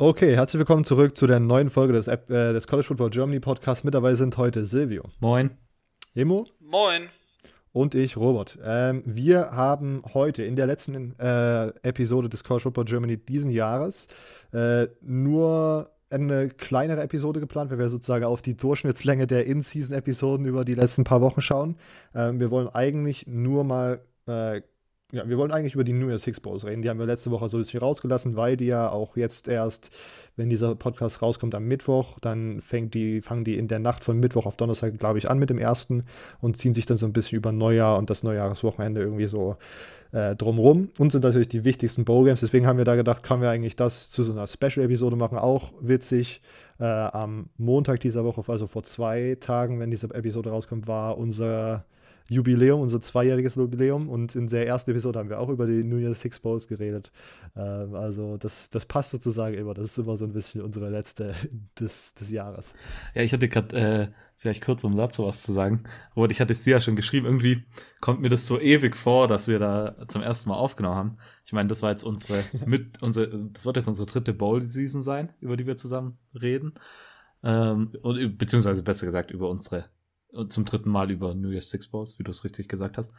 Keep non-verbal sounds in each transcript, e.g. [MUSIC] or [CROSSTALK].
Okay, herzlich willkommen zurück zu der neuen Folge des, App, äh, des College Football Germany Podcast. Mit dabei sind heute Silvio. Moin. Emo. Moin. Und ich, Robert. Ähm, wir haben heute in der letzten äh, Episode des College Football Germany diesen Jahres äh, nur eine kleinere Episode geplant, weil wir sozusagen auf die Durchschnittslänge der In-Season-Episoden über die letzten paar Wochen schauen. Ähm, wir wollen eigentlich nur mal äh, ja, wir wollen eigentlich über die New Year's Six Bowls reden. Die haben wir letzte Woche so ein bisschen rausgelassen, weil die ja auch jetzt erst, wenn dieser Podcast rauskommt am Mittwoch, dann fängt die, fangen die in der Nacht von Mittwoch auf Donnerstag, glaube ich, an mit dem ersten und ziehen sich dann so ein bisschen über Neujahr und das Neujahreswochenende irgendwie so äh, drumrum und sind natürlich die wichtigsten Bowl Games. Deswegen haben wir da gedacht, können wir eigentlich das zu so einer Special-Episode machen. Auch witzig. Äh, am Montag dieser Woche, also vor zwei Tagen, wenn diese Episode rauskommt, war unser Jubiläum, unser zweijähriges Jubiläum. Und in der ersten Episode haben wir auch über die New Year's Six Bowls geredet. Ähm, also das, das passt sozusagen immer. Das ist immer so ein bisschen unsere letzte [LAUGHS] des, des Jahres. Ja, ich hatte gerade äh, vielleicht kurz, um dazu was zu sagen. Robert, ich hatte es dir ja schon geschrieben. Irgendwie kommt mir das so ewig vor, dass wir da zum ersten Mal aufgenommen haben. Ich meine, das war jetzt unsere [LAUGHS] mit unsere, das wird jetzt unsere dritte Bowl-Season sein, über die wir zusammen reden. Ähm, und, beziehungsweise besser gesagt über unsere zum dritten Mal über New Year's Six Bows, wie du es richtig gesagt hast.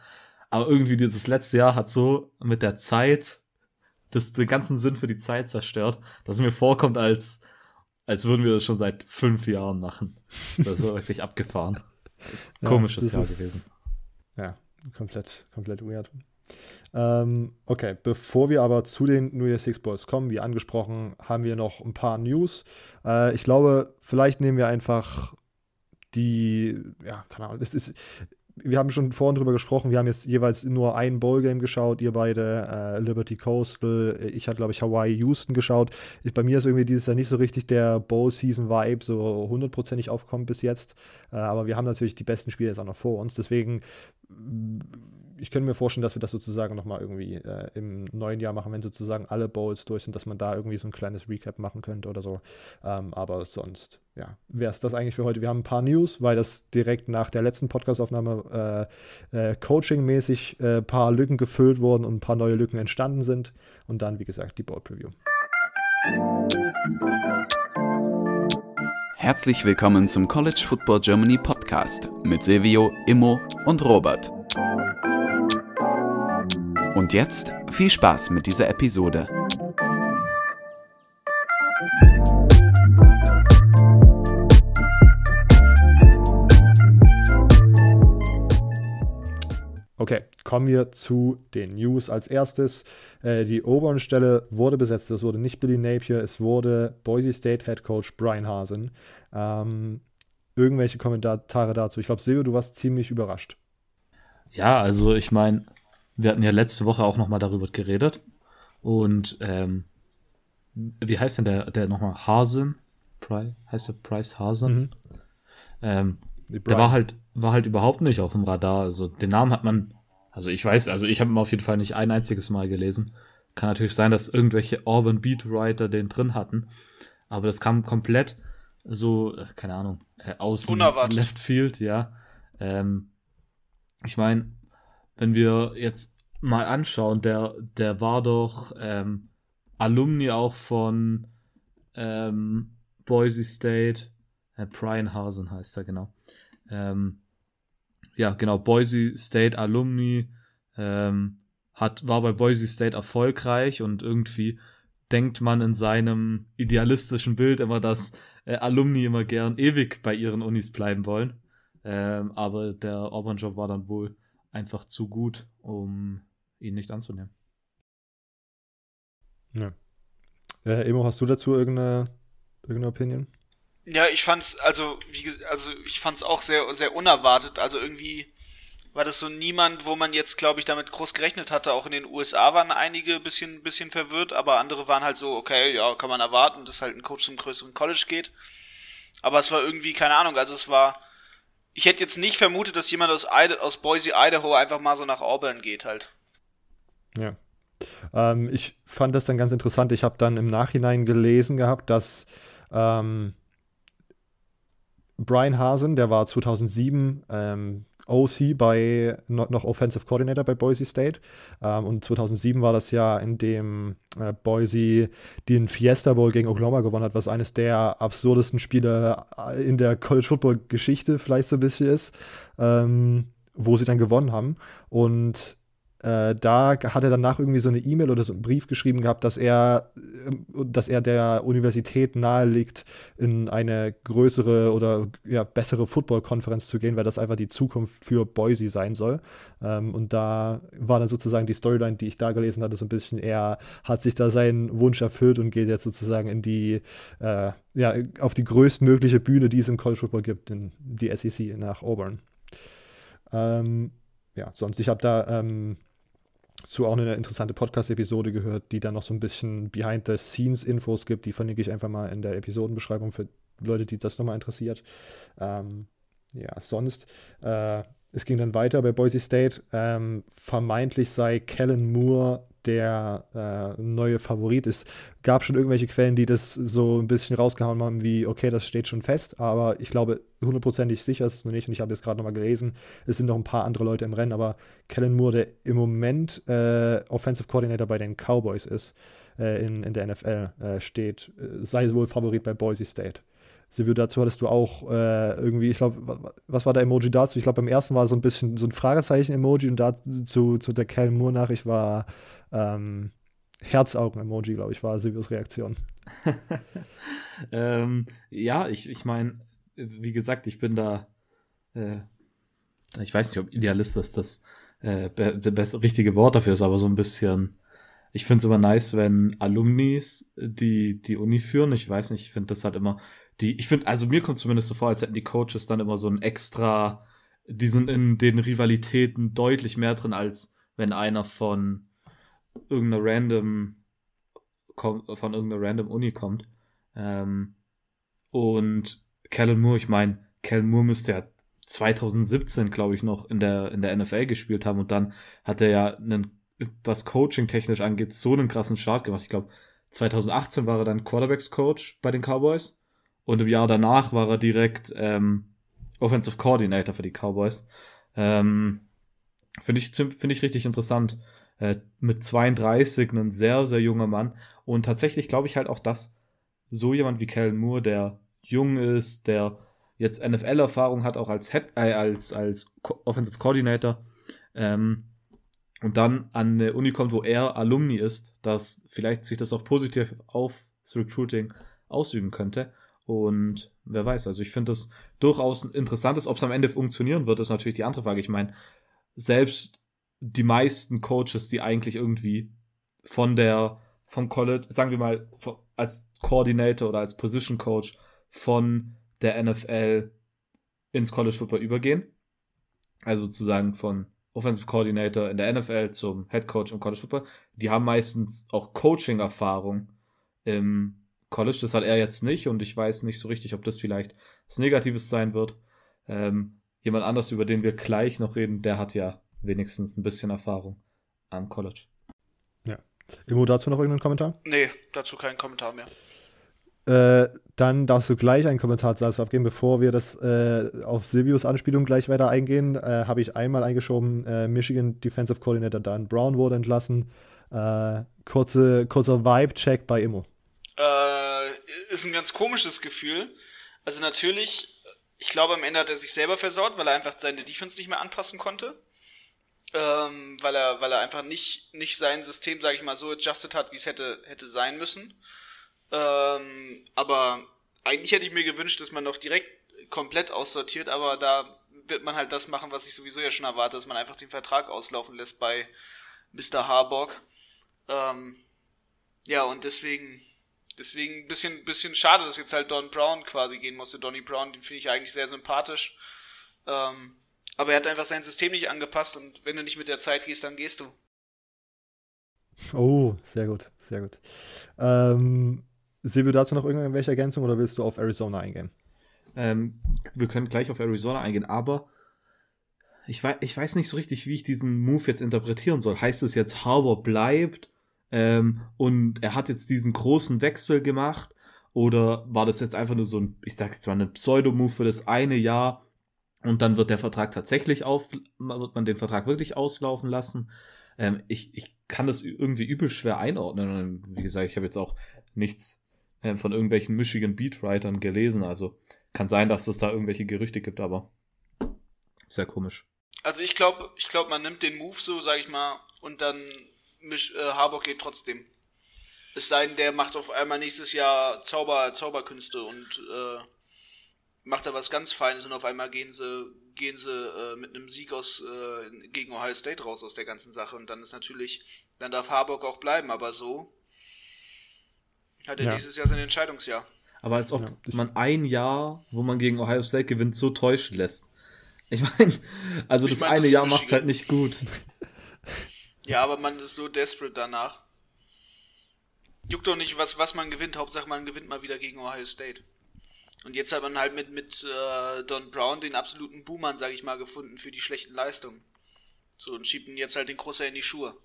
Aber irgendwie dieses letzte Jahr hat so mit der Zeit das, den ganzen Sinn für die Zeit zerstört, dass es mir vorkommt, als, als würden wir das schon seit fünf Jahren machen. Das ist [LAUGHS] wirklich abgefahren. Komisches ja, Jahr ist, gewesen. Ja, komplett, komplett weird. Ähm, okay, bevor wir aber zu den New Year's Six Boys kommen, wie angesprochen, haben wir noch ein paar News. Äh, ich glaube, vielleicht nehmen wir einfach die, ja, keine Ahnung, das ist, wir haben schon vorhin drüber gesprochen, wir haben jetzt jeweils nur ein Bowl-Game geschaut, ihr beide, äh, Liberty Coastal, ich hatte, glaube ich, Hawaii Houston geschaut. Ich, bei mir ist irgendwie dieses Jahr nicht so richtig der Bowl-Season-Vibe so hundertprozentig aufgekommen bis jetzt, aber wir haben natürlich die besten Spiele jetzt auch noch vor uns, deswegen ich könnte mir vorstellen, dass wir das sozusagen nochmal irgendwie äh, im neuen Jahr machen, wenn sozusagen alle Bowls durch sind, dass man da irgendwie so ein kleines Recap machen könnte oder so. Ähm, aber sonst, ja, wäre es das eigentlich für heute. Wir haben ein paar News, weil das direkt nach der letzten Podcastaufnahme äh, äh, coaching-mäßig ein äh, paar Lücken gefüllt wurden und ein paar neue Lücken entstanden sind. Und dann, wie gesagt, die Bowl-Preview. Herzlich willkommen zum College Football Germany Podcast mit Silvio, Immo und Robert. Und jetzt viel Spaß mit dieser Episode. Kommen wir zu den News. Als erstes, äh, die oberen Stelle wurde besetzt. Es wurde nicht Billy Napier, es wurde Boise State Head Coach Brian Hasen. Ähm, irgendwelche Kommentare dazu? Ich glaube, Silvio, du warst ziemlich überrascht. Ja, also ich meine, wir hatten ja letzte Woche auch nochmal darüber geredet. Und ähm, wie heißt denn der, der nochmal? Hasen? Price, heißt der Price Hasen? Mhm. Ähm, der war halt, war halt überhaupt nicht auf dem Radar. Also den Namen hat man, also ich weiß, also ich habe ihn auf jeden Fall nicht ein einziges Mal gelesen. Kann natürlich sein, dass irgendwelche Urban Beat Writer den drin hatten. Aber das kam komplett so, äh, keine Ahnung, äh, aus Left Field, ja. Ähm, ich meine, wenn wir jetzt mal anschauen, der, der war doch ähm, Alumni auch von ähm, Boise State, äh, Brian Hasen heißt er genau. Ähm, ja, genau, Boise State Alumni, ähm, hat, war bei Boise State erfolgreich und irgendwie denkt man in seinem idealistischen Bild immer, dass äh, Alumni immer gern ewig bei ihren Unis bleiben wollen. Ähm, aber der Auburn-Job war dann wohl einfach zu gut, um ihn nicht anzunehmen. Ja. Äh, Emo, hast du dazu irgendeine, irgendeine Opinion? Ja, ich fand's, also, wie, also ich fand's auch sehr, sehr unerwartet. Also irgendwie war das so niemand, wo man jetzt, glaube ich, damit groß gerechnet hatte. Auch in den USA waren einige ein bisschen, bisschen verwirrt, aber andere waren halt so, okay, ja, kann man erwarten, dass halt ein Coach zum größeren College geht. Aber es war irgendwie, keine Ahnung, also es war, ich hätte jetzt nicht vermutet, dass jemand aus, Ida, aus Boise, Idaho einfach mal so nach Auburn geht halt. Ja. Ähm, ich fand das dann ganz interessant. Ich habe dann im Nachhinein gelesen gehabt, dass ähm, Brian Hasen, der war 2007 ähm, OC bei noch, Offensive Coordinator bei Boise State. Ähm, und 2007 war das Jahr, in dem äh, Boise den Fiesta Bowl gegen Oklahoma gewonnen hat, was eines der absurdesten Spiele äh, in der College Football Geschichte vielleicht so ein bisschen ist, ähm, wo sie dann gewonnen haben. Und äh, da hat er danach irgendwie so eine E-Mail oder so einen Brief geschrieben gehabt, dass er, äh, dass er der Universität nahelegt, in eine größere oder ja, bessere Football-Konferenz zu gehen, weil das einfach die Zukunft für Boise sein soll. Ähm, und da war dann sozusagen die Storyline, die ich da gelesen hatte, so ein bisschen, er hat sich da seinen Wunsch erfüllt und geht jetzt sozusagen in die, äh, ja, auf die größtmögliche Bühne, die es im College Football gibt, in die SEC nach Auburn. Ähm, ja, sonst, ich habe da ähm, zu auch eine interessante Podcast-Episode gehört, die dann noch so ein bisschen Behind-the-Scenes-Infos gibt. Die verlinke ich einfach mal in der Episodenbeschreibung für Leute, die das nochmal interessiert. Ähm, ja, sonst, äh, es ging dann weiter bei Boise State. Ähm, vermeintlich sei Kellen Moore der äh, neue Favorit. Es gab schon irgendwelche Quellen, die das so ein bisschen rausgehauen haben, wie, okay, das steht schon fest, aber ich glaube, hundertprozentig sicher ist es noch nicht und ich habe jetzt gerade nochmal gelesen, es sind noch ein paar andere Leute im Rennen, aber Kellen Moore, der im Moment äh, Offensive Coordinator bei den Cowboys ist, äh, in, in der NFL, äh, steht, äh, sei wohl Favorit bei Boise State. Silvio, dazu hattest du auch äh, irgendwie, ich glaube, was war der Emoji dazu? Ich glaube, beim ersten war so ein bisschen so ein Fragezeichen-Emoji und dazu zu der Kellen Moore-Nachricht war ähm, Herzaugen-Emoji, glaube ich, war Silvios Reaktion. [LAUGHS] ähm, ja, ich, ich meine, wie gesagt, ich bin da, äh, ich weiß nicht, ob Idealist das das äh, beste, richtige Wort dafür ist, aber so ein bisschen, ich finde es immer nice, wenn Alumnis die, die Uni führen. Ich weiß nicht, ich finde das halt immer, die, ich finde, also mir kommt zumindest so vor, als hätten die Coaches dann immer so ein extra, die sind in den Rivalitäten deutlich mehr drin, als wenn einer von irgendeiner random von irgendeiner random Uni kommt. Ähm, und Kellen Moore, ich meine, Kellen Moore müsste ja 2017, glaube ich, noch in der, in der NFL gespielt haben und dann hat er ja einen, was Coaching technisch angeht, so einen krassen Start gemacht. Ich glaube, 2018 war er dann Quarterbacks Coach bei den Cowboys und im Jahr danach war er direkt ähm, Offensive Coordinator für die Cowboys. Ähm, Finde ich, find ich richtig interessant äh, mit 32 ein sehr, sehr junger Mann. Und tatsächlich glaube ich halt auch, dass so jemand wie Kellen Moore, der jung ist, der jetzt NFL-Erfahrung hat, auch als Head, äh, als, als Offensive Coordinator, ähm, und dann an eine Uni kommt, wo er Alumni ist, dass vielleicht sich das auch positiv aufs Recruiting ausüben könnte. Und wer weiß, also ich finde das durchaus interessant. Ob es am Ende funktionieren wird, ist natürlich die andere Frage. Ich meine, selbst die meisten Coaches, die eigentlich irgendwie von der, vom College, sagen wir mal, als Coordinator oder als Position Coach von der NFL ins College Football übergehen. Also sozusagen von Offensive Coordinator in der NFL zum Head Coach im College Football. Die haben meistens auch Coaching-Erfahrung im College. Das hat er jetzt nicht und ich weiß nicht so richtig, ob das vielleicht was Negatives sein wird. Ähm, jemand anders, über den wir gleich noch reden, der hat ja wenigstens ein bisschen Erfahrung am College. Ja. Immo, dazu noch irgendeinen Kommentar? Nee, dazu keinen Kommentar mehr. Äh, dann darfst du gleich einen Kommentar dazu abgeben. Bevor wir das äh, auf Silvius Anspielung gleich weiter eingehen, äh, habe ich einmal eingeschoben, äh, Michigan Defensive Coordinator Dan Brown wurde entlassen. Äh, kurze, kurzer Vibe-Check bei Immo. Äh, ist ein ganz komisches Gefühl. Also natürlich, ich glaube, am Ende hat er sich selber versaut, weil er einfach seine Defense nicht mehr anpassen konnte ähm, weil er, weil er einfach nicht, nicht sein System, sage ich mal, so adjusted hat, wie es hätte, hätte sein müssen. Ähm, aber eigentlich hätte ich mir gewünscht, dass man noch direkt komplett aussortiert, aber da wird man halt das machen, was ich sowieso ja schon erwarte, dass man einfach den Vertrag auslaufen lässt bei Mr. Harburg. Ähm, ja, und deswegen, deswegen ein bisschen, bisschen schade, dass jetzt halt Don Brown quasi gehen musste. Donny Brown, den finde ich eigentlich sehr sympathisch. Ähm, aber er hat einfach sein System nicht angepasst und wenn du nicht mit der Zeit gehst, dann gehst du. Oh, sehr gut, sehr gut. Ähm, Silvio, dazu noch irgendwelche Ergänzungen oder willst du auf Arizona eingehen? Ähm, wir können gleich auf Arizona eingehen, aber ich weiß, ich weiß nicht so richtig, wie ich diesen Move jetzt interpretieren soll. Heißt es jetzt, Harbour bleibt ähm, und er hat jetzt diesen großen Wechsel gemacht? Oder war das jetzt einfach nur so ein, ich sag jetzt mal, ein Pseudo-Move für das eine Jahr, Und dann wird der Vertrag tatsächlich auf, wird man den Vertrag wirklich auslaufen lassen. Ähm, ich, ich kann das irgendwie übel schwer einordnen. Wie gesagt, ich habe jetzt auch nichts äh, von irgendwelchen Michigan Beatwritern gelesen. Also kann sein, dass es da irgendwelche Gerüchte gibt, aber sehr komisch. Also ich glaube, ich glaube, man nimmt den Move so, sag ich mal, und dann Mich, äh, Harbour geht trotzdem. Es sei denn, der macht auf einmal nächstes Jahr Zauber, Zauberkünste und äh, macht da was ganz Feines und auf einmal gehen sie, gehen sie äh, mit einem Sieg aus äh, gegen Ohio State raus aus der ganzen Sache und dann ist natürlich, dann darf Harburg auch bleiben, aber so hat er ja. nächstes Jahr sein Entscheidungsjahr. Aber als ob ja, man ein Jahr, wo man gegen Ohio State gewinnt, so täuschen lässt. Ich meine, also ich das mein, eine das Jahr macht's halt nicht gut. Ja, aber man ist so desperate danach. Juckt doch nicht, was, was man gewinnt. Hauptsache, man gewinnt mal wieder gegen Ohio State. Und jetzt hat man halt mit, mit äh, Don Brown den absoluten Boomer, sag ich mal, gefunden für die schlechten Leistungen. So, und schiebt ihn jetzt halt den Crosser in die Schuhe.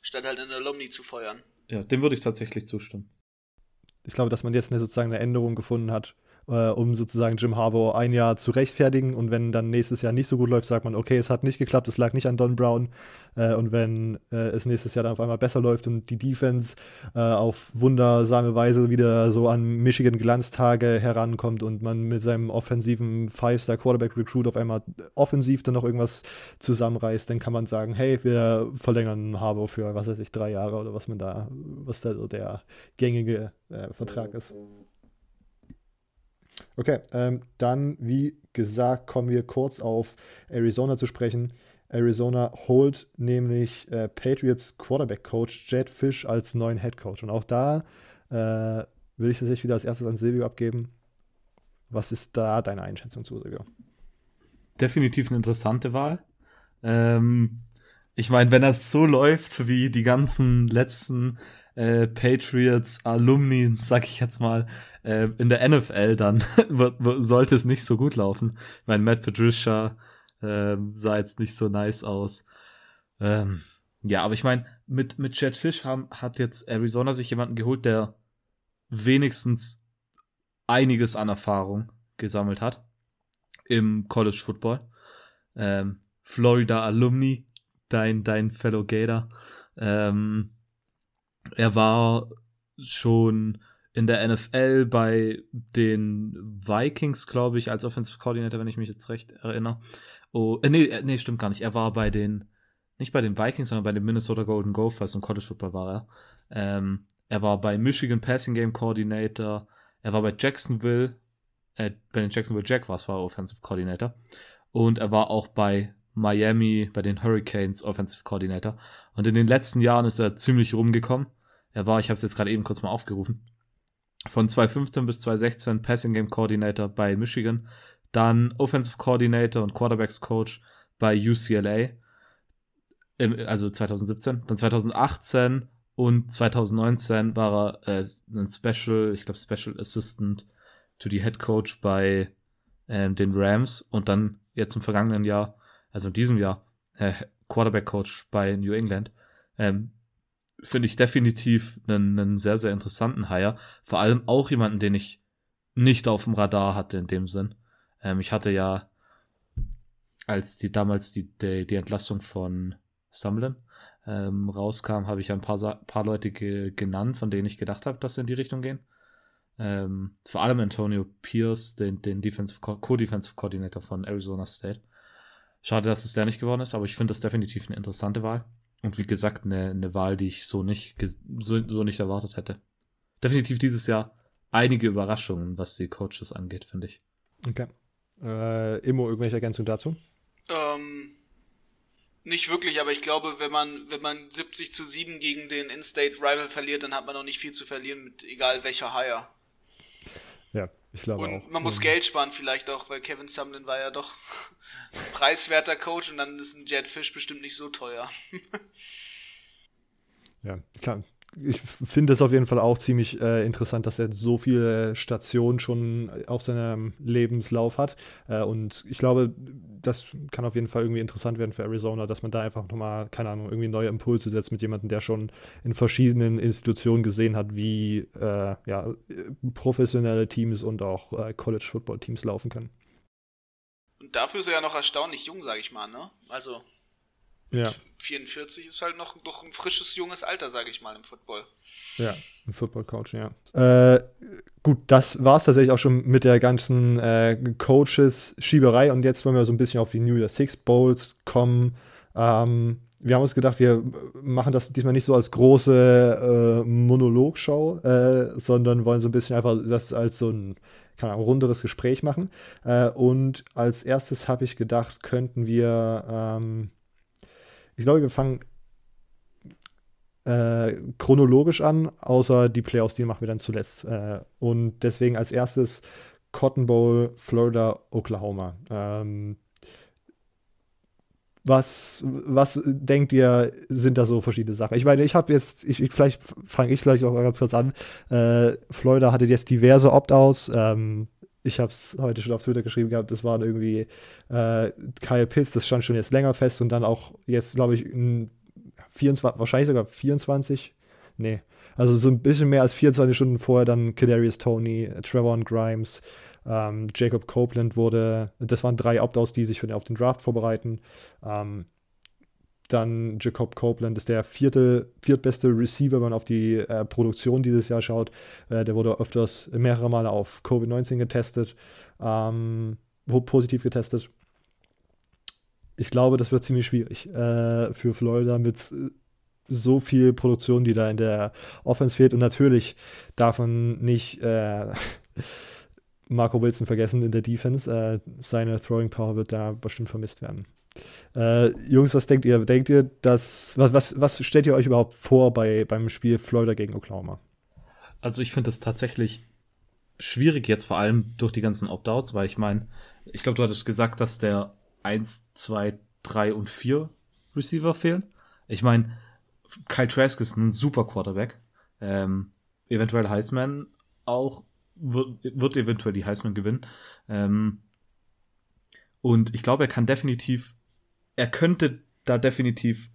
Statt halt in der Lomni zu feuern. Ja, dem würde ich tatsächlich zustimmen. Ich glaube, dass man jetzt eine, sozusagen eine Änderung gefunden hat, äh, um sozusagen Jim Harbour ein Jahr zu rechtfertigen. Und wenn dann nächstes Jahr nicht so gut läuft, sagt man, okay, es hat nicht geklappt, es lag nicht an Don Brown. Äh, und wenn äh, es nächstes Jahr dann auf einmal besser läuft und die Defense äh, auf wundersame Weise wieder so an Michigan Glanztage herankommt und man mit seinem offensiven Five-Star Quarterback Recruit auf einmal offensiv dann noch irgendwas zusammenreißt, dann kann man sagen, hey, wir verlängern Harbour für, was weiß ich, drei Jahre oder was man da, was da so der gängige äh, Vertrag ist. Okay, ähm, dann, wie gesagt, kommen wir kurz auf Arizona zu sprechen. Arizona holt nämlich äh, Patriots Quarterback-Coach Jed Fish als neuen Head Coach. Und auch da äh, will ich tatsächlich wieder als erstes an Silvio abgeben. Was ist da deine Einschätzung zu, Silvio? Definitiv eine interessante Wahl. Ähm, ich meine, wenn das so läuft wie die ganzen letzten äh, Patriots Alumni, sag ich jetzt mal, äh, in der NFL, dann [LAUGHS] sollte es nicht so gut laufen. Ich meine, Matt Patricia äh, sah jetzt nicht so nice aus. Ähm, ja, aber ich meine, mit, mit Chad Fish haben, hat jetzt Arizona sich jemanden geholt, der wenigstens einiges an Erfahrung gesammelt hat im College Football. Ähm, Florida Alumni, dein, dein Fellow Gator. Ähm, er war schon in der NFL bei den Vikings, glaube ich, als Offensive Coordinator, wenn ich mich jetzt recht erinnere. Oh, äh, nee, äh, nee, stimmt gar nicht. Er war bei den, nicht bei den Vikings, sondern bei den Minnesota Golden Gophers im College Football war er. Ähm, er war bei Michigan Passing Game Coordinator. Er war bei Jacksonville, äh, bei den Jacksonville Jaguars war er Offensive Coordinator. Und er war auch bei Miami, bei den Hurricanes Offensive Coordinator. Und in den letzten Jahren ist er ziemlich rumgekommen. Er war, ich habe es jetzt gerade eben kurz mal aufgerufen, von 2015 bis 2016 Passing Game Coordinator bei Michigan, dann Offensive Coordinator und Quarterbacks Coach bei UCLA, also 2017, dann 2018 und 2019 war er äh, ein Special, ich glaube Special Assistant to the Head Coach bei äh, den Rams und dann jetzt im vergangenen Jahr, also in diesem Jahr, äh, Quarterback Coach bei New England. Ähm, finde ich definitiv einen, einen sehr, sehr interessanten Hire. Vor allem auch jemanden, den ich nicht auf dem Radar hatte in dem Sinn. Ähm, ich hatte ja, als die damals die, die, die Entlassung von Sumlin ähm, rauskam, habe ich ein paar, paar Leute ge genannt, von denen ich gedacht habe, dass sie in die Richtung gehen. Ähm, vor allem Antonio Pierce, den, den Defensive Co-Defensive Coordinator von Arizona State. Schade, dass es der nicht geworden ist, aber ich finde das definitiv eine interessante Wahl. Und wie gesagt, eine, eine Wahl, die ich so nicht, so, so nicht erwartet hätte. Definitiv dieses Jahr einige Überraschungen, was die Coaches angeht, finde ich. Okay. Äh, Immo, irgendwelche Ergänzungen dazu? Ähm, nicht wirklich, aber ich glaube, wenn man, wenn man 70 zu 7 gegen den In-State Rival verliert, dann hat man noch nicht viel zu verlieren, mit egal welcher Hire. Ich glaube und auch. man muss mhm. Geld sparen vielleicht auch, weil Kevin Sumlin war ja doch [LAUGHS] preiswerter Coach und dann ist ein Jet Fish bestimmt nicht so teuer. [LAUGHS] ja, klar. Ich finde es auf jeden Fall auch ziemlich äh, interessant, dass er so viele Stationen schon auf seinem Lebenslauf hat. Äh, und ich glaube, das kann auf jeden Fall irgendwie interessant werden für Arizona, dass man da einfach nochmal, keine Ahnung, irgendwie neue Impulse setzt mit jemandem, der schon in verschiedenen Institutionen gesehen hat, wie äh, ja, professionelle Teams und auch äh, College-Football-Teams laufen können. Und dafür ist er ja noch erstaunlich jung, sag ich mal, ne? Also ja. 44 ist halt noch, noch ein frisches, junges Alter, sage ich mal, im Football. Ja, im Football-Coach, ja. Äh, gut, das war es tatsächlich auch schon mit der ganzen äh, Coaches-Schieberei und jetzt wollen wir so ein bisschen auf die New Year Six Bowls kommen. Ähm, wir haben uns gedacht, wir machen das diesmal nicht so als große äh, Monologshow, äh, sondern wollen so ein bisschen einfach das als so ein kann ein runderes Gespräch machen. Äh, und als erstes habe ich gedacht, könnten wir ähm, ich glaube, wir fangen äh, chronologisch an, außer die Playoffs, die machen wir dann zuletzt. Äh, und deswegen als erstes Cotton Bowl, Florida, Oklahoma. Ähm, was, was denkt ihr, sind da so verschiedene Sachen? Ich meine, ich habe jetzt, ich, ich, vielleicht fange ich gleich auch ganz kurz an. Äh, Florida hatte jetzt diverse Opt-outs. Ähm, ich habe es heute schon auf Twitter geschrieben gehabt, das waren irgendwie äh, Kyle Pitts, das stand schon jetzt länger fest und dann auch jetzt, glaube ich, 24, wahrscheinlich sogar 24, nee, also so ein bisschen mehr als 24 Stunden vorher dann Kadarius Tony, Trevor Grimes, ähm, Jacob Copeland wurde, das waren drei Opt-outs, die sich für den, auf den Draft vorbereiten. Ähm, dann Jacob Copeland ist der vierte, viertbeste Receiver, wenn man auf die äh, Produktion dieses Jahr schaut. Äh, der wurde öfters mehrere Male auf Covid-19 getestet, ähm, positiv getestet. Ich glaube, das wird ziemlich schwierig äh, für Florida mit so viel Produktion, die da in der Offense fehlt. Und natürlich darf man nicht äh, [LAUGHS] Marco Wilson vergessen in der Defense. Äh, seine Throwing Power wird da bestimmt vermisst werden. Äh, Jungs, was denkt ihr? Denkt ihr, dass. Was, was, was stellt ihr euch überhaupt vor bei, beim Spiel Florida gegen Oklahoma? Also, ich finde das tatsächlich schwierig jetzt, vor allem durch die ganzen Opt-outs, weil ich meine, ich glaube, du hattest gesagt, dass der 1, 2, 3 und 4 Receiver fehlen. Ich meine, Kyle Trask ist ein super Quarterback. Ähm, eventuell Heisman auch, wird, wird eventuell die Heisman gewinnen. Ähm, und ich glaube, er kann definitiv er könnte da definitiv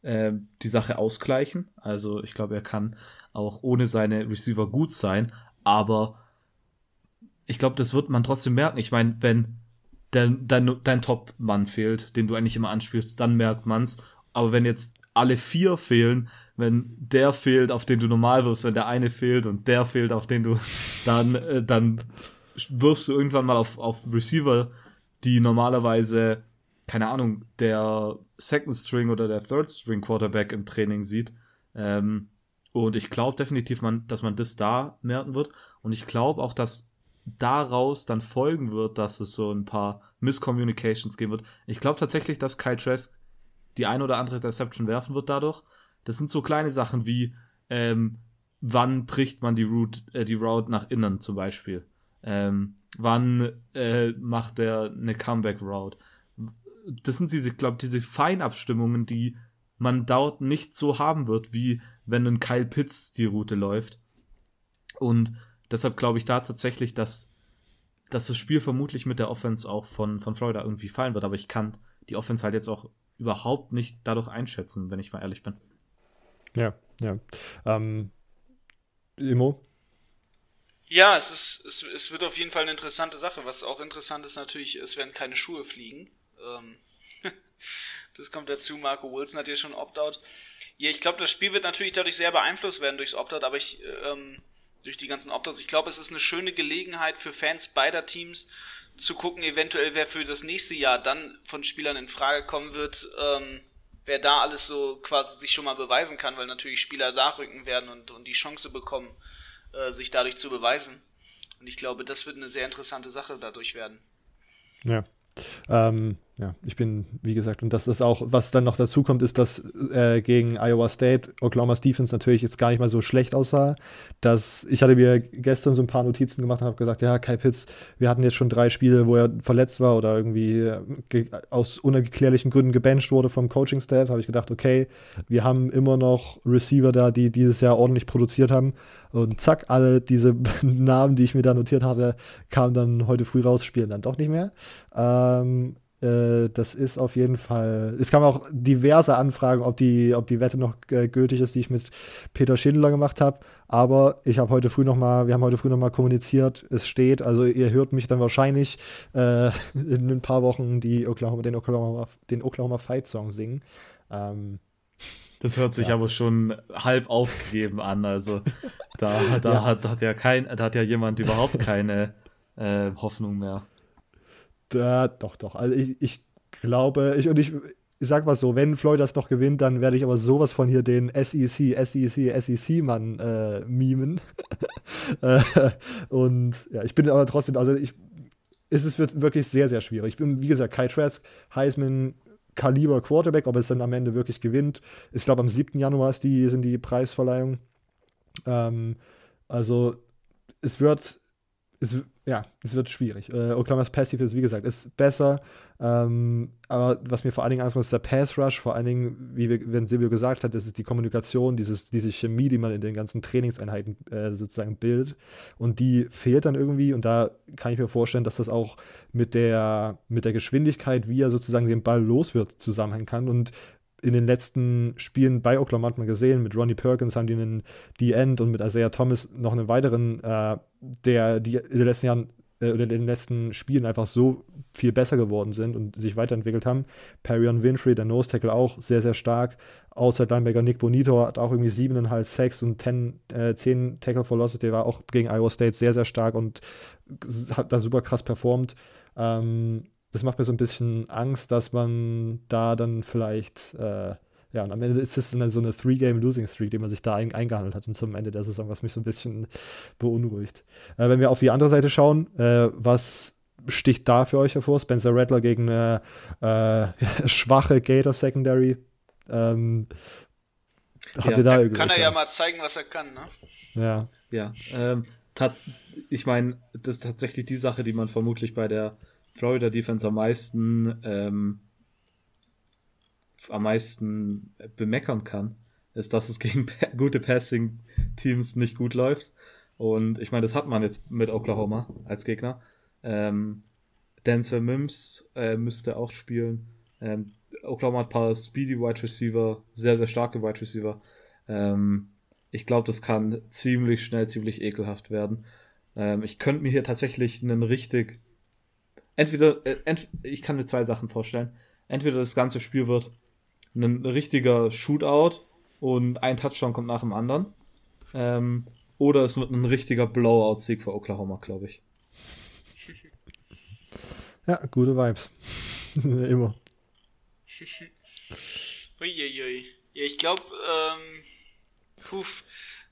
äh, die Sache ausgleichen. Also ich glaube, er kann auch ohne seine Receiver gut sein, aber ich glaube, das wird man trotzdem merken. Ich meine, wenn dein, dein, dein Top-Mann fehlt, den du eigentlich immer anspielst, dann merkt man's. Aber wenn jetzt alle vier fehlen, wenn der fehlt, auf den du normal wirst, wenn der eine fehlt und der fehlt, auf den du dann, äh, dann wirfst du irgendwann mal auf, auf Receiver, die normalerweise keine Ahnung, der Second String oder der Third String Quarterback im Training sieht. Ähm, und ich glaube definitiv, man, dass man das da merken wird. Und ich glaube auch, dass daraus dann folgen wird, dass es so ein paar Miscommunications geben wird. Ich glaube tatsächlich, dass Kyle Trask die ein oder andere Deception werfen wird dadurch. Das sind so kleine Sachen wie, ähm, wann bricht man die Route, äh, die Route nach innen zum Beispiel. Ähm, wann äh, macht er eine Comeback Route? Das sind diese, glaube diese Feinabstimmungen, die man dort nicht so haben wird, wie wenn ein Kyle Pitts die Route läuft. Und deshalb glaube ich da tatsächlich, dass, dass das Spiel vermutlich mit der Offense auch von, von Florida irgendwie fallen wird. Aber ich kann die Offense halt jetzt auch überhaupt nicht dadurch einschätzen, wenn ich mal ehrlich bin. Ja, ja. Ähm, Imo? Ja, es, ist, es, es wird auf jeden Fall eine interessante Sache. Was auch interessant ist natürlich, es werden keine Schuhe fliegen. Ähm, [LAUGHS] das kommt dazu. Marco Wilson hat hier schon Opt-out. Ja, ich glaube, das Spiel wird natürlich dadurch sehr beeinflusst werden durchs Opt-out, aber ich, ähm, durch die ganzen Opt-outs. Ich glaube, es ist eine schöne Gelegenheit für Fans beider Teams zu gucken, eventuell wer für das nächste Jahr dann von Spielern in Frage kommen wird, ähm, wer da alles so quasi sich schon mal beweisen kann, weil natürlich Spieler nachrücken werden und, und die Chance bekommen, äh, sich dadurch zu beweisen. Und ich glaube, das wird eine sehr interessante Sache dadurch werden. Ja. Ähm, ja, ich bin, wie gesagt, und das ist auch, was dann noch dazu kommt, ist, dass äh, gegen Iowa State Oklahoma Stephens natürlich jetzt gar nicht mal so schlecht aussah. Dass ich hatte mir gestern so ein paar Notizen gemacht und habe gesagt, ja, Kai Pitts, wir hatten jetzt schon drei Spiele, wo er verletzt war oder irgendwie äh, aus unerklärlichen Gründen gebencht wurde vom Coaching-Staff. Habe ich gedacht, okay, wir haben immer noch Receiver da, die dieses Jahr ordentlich produziert haben. Und zack, alle diese [LAUGHS] Namen, die ich mir da notiert hatte, kamen dann heute früh raus, spielen dann doch nicht mehr. Ähm, Äh, das ist auf jeden Fall. Es kamen auch diverse Anfragen, ob die, ob die Wette noch äh, gültig ist, die ich mit Peter Schindler gemacht habe. Aber ich habe heute früh noch mal, wir haben heute früh noch mal kommuniziert. Es steht, also ihr hört mich dann wahrscheinlich äh, [LAUGHS] in ein paar Wochen die Oklahoma, den Oklahoma, den Oklahoma Fight Song singen. Ähm, das hört sich ja. aber schon halb aufgegeben an. Also da, da [LAUGHS] ja. Hat, hat ja kein, da hat ja jemand überhaupt keine äh, Hoffnung mehr. Da, doch, doch. Also ich, ich glaube, ich und ich, ich sag mal so, wenn Floyd das noch gewinnt, dann werde ich aber sowas von hier den SEC, SEC, SEC-Mann äh, mimen. [LAUGHS] Äh, und ja, ich bin aber trotzdem, also ich, es wird wirklich sehr, sehr schwierig. Ich bin, wie gesagt, Kai Trask, Heisman, Kaliber Quarterback, ob es dann am Ende wirklich gewinnt. Ich glaube, am 7. Januar die, sind die Preisverleihung. Ähm, also es wird es, ja, es wird schwierig. Äh, Oklahoma's Passive ist, wie gesagt, ist besser. Ähm, aber was mir vor allen Dingen Angst macht, ist der Pass Rush. Vor allen Dingen, wie wir, wenn Silvio gesagt hat, das ist die Kommunikation, dieses, diese Chemie, die man in den ganzen Trainingseinheiten äh, sozusagen bildet. Und die fehlt dann irgendwie. Und da kann ich mir vorstellen, dass das auch mit der, mit der Geschwindigkeit, wie er sozusagen den Ball los wird, zusammenhängen kann. Und in den letzten Spielen bei Oklahoma hat man gesehen, mit Ronnie Perkins haben die einen D-End und mit Isaiah Thomas noch einen weiteren, äh, der die in den letzten Jahren äh, in den letzten Spielen einfach so viel besser geworden sind und sich weiterentwickelt haben. Perion Winfrey, der Nose Tackle, auch sehr, sehr stark. Außer Linebacker Nick Bonito hat auch irgendwie 7,5 Sacks und 10, äh, 10 Tackle. Der war auch gegen Iowa State sehr, sehr stark und hat da super krass performt. Ähm, das macht mir so ein bisschen Angst, dass man da dann vielleicht, äh, ja, und am Ende ist es dann so eine Three-Game-Losing-Streak, die man sich da ein, eingehandelt hat und zum Ende der Saison, was mich so ein bisschen beunruhigt. Äh, wenn wir auf die andere Seite schauen, äh, was sticht da für euch hervor? Spencer Rattler gegen eine äh, [LAUGHS] schwache Gator Secondary. Ähm, habt ja. ihr da irgendwie? Kann er ja mal zeigen, was er kann, ne? Ja. Ja. Ähm, ich meine, das ist tatsächlich die Sache, die man vermutlich bei der Florida Defense am meisten ähm, am meisten bemeckern kann, ist, dass es gegen gute Passing-Teams nicht gut läuft. Und ich meine, das hat man jetzt mit Oklahoma als Gegner. Ähm, Denzel Mims äh, müsste auch spielen. Ähm, Oklahoma hat ein paar Speedy Wide Receiver, sehr, sehr starke Wide Receiver. Ähm, ich glaube, das kann ziemlich schnell, ziemlich ekelhaft werden. Ähm, ich könnte mir hier tatsächlich einen richtig entweder, äh, ent, ich kann mir zwei Sachen vorstellen. Entweder das ganze Spiel wird ein richtiger Shootout und ein Touchdown kommt nach dem anderen. Ähm, oder es wird ein richtiger Blowout-Sieg für Oklahoma, glaube ich. Ja, gute Vibes. [LAUGHS] Immer. Uiuiui. Ja, ich glaube, ähm, puf,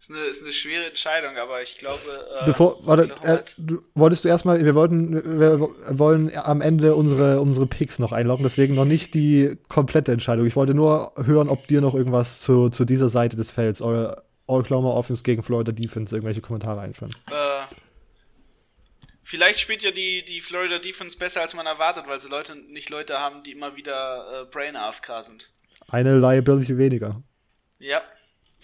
ist eine, ist eine schwere Entscheidung, aber ich glaube. Äh, Bevor, warte, äh, du, wolltest du erstmal, wir wollten, wir wollen am Ende unsere, unsere Picks noch einloggen, deswegen noch nicht die komplette Entscheidung. Ich wollte nur hören, ob dir noch irgendwas zu, zu dieser Seite des Felds, eure Oklahoma Offense gegen Florida Defense, irgendwelche Kommentare einfallen. Äh, vielleicht spielt ja die, die Florida Defense besser, als man erwartet, weil sie Leute nicht Leute haben, die immer wieder äh, Brain AFK sind. Eine Liability weniger. Ja.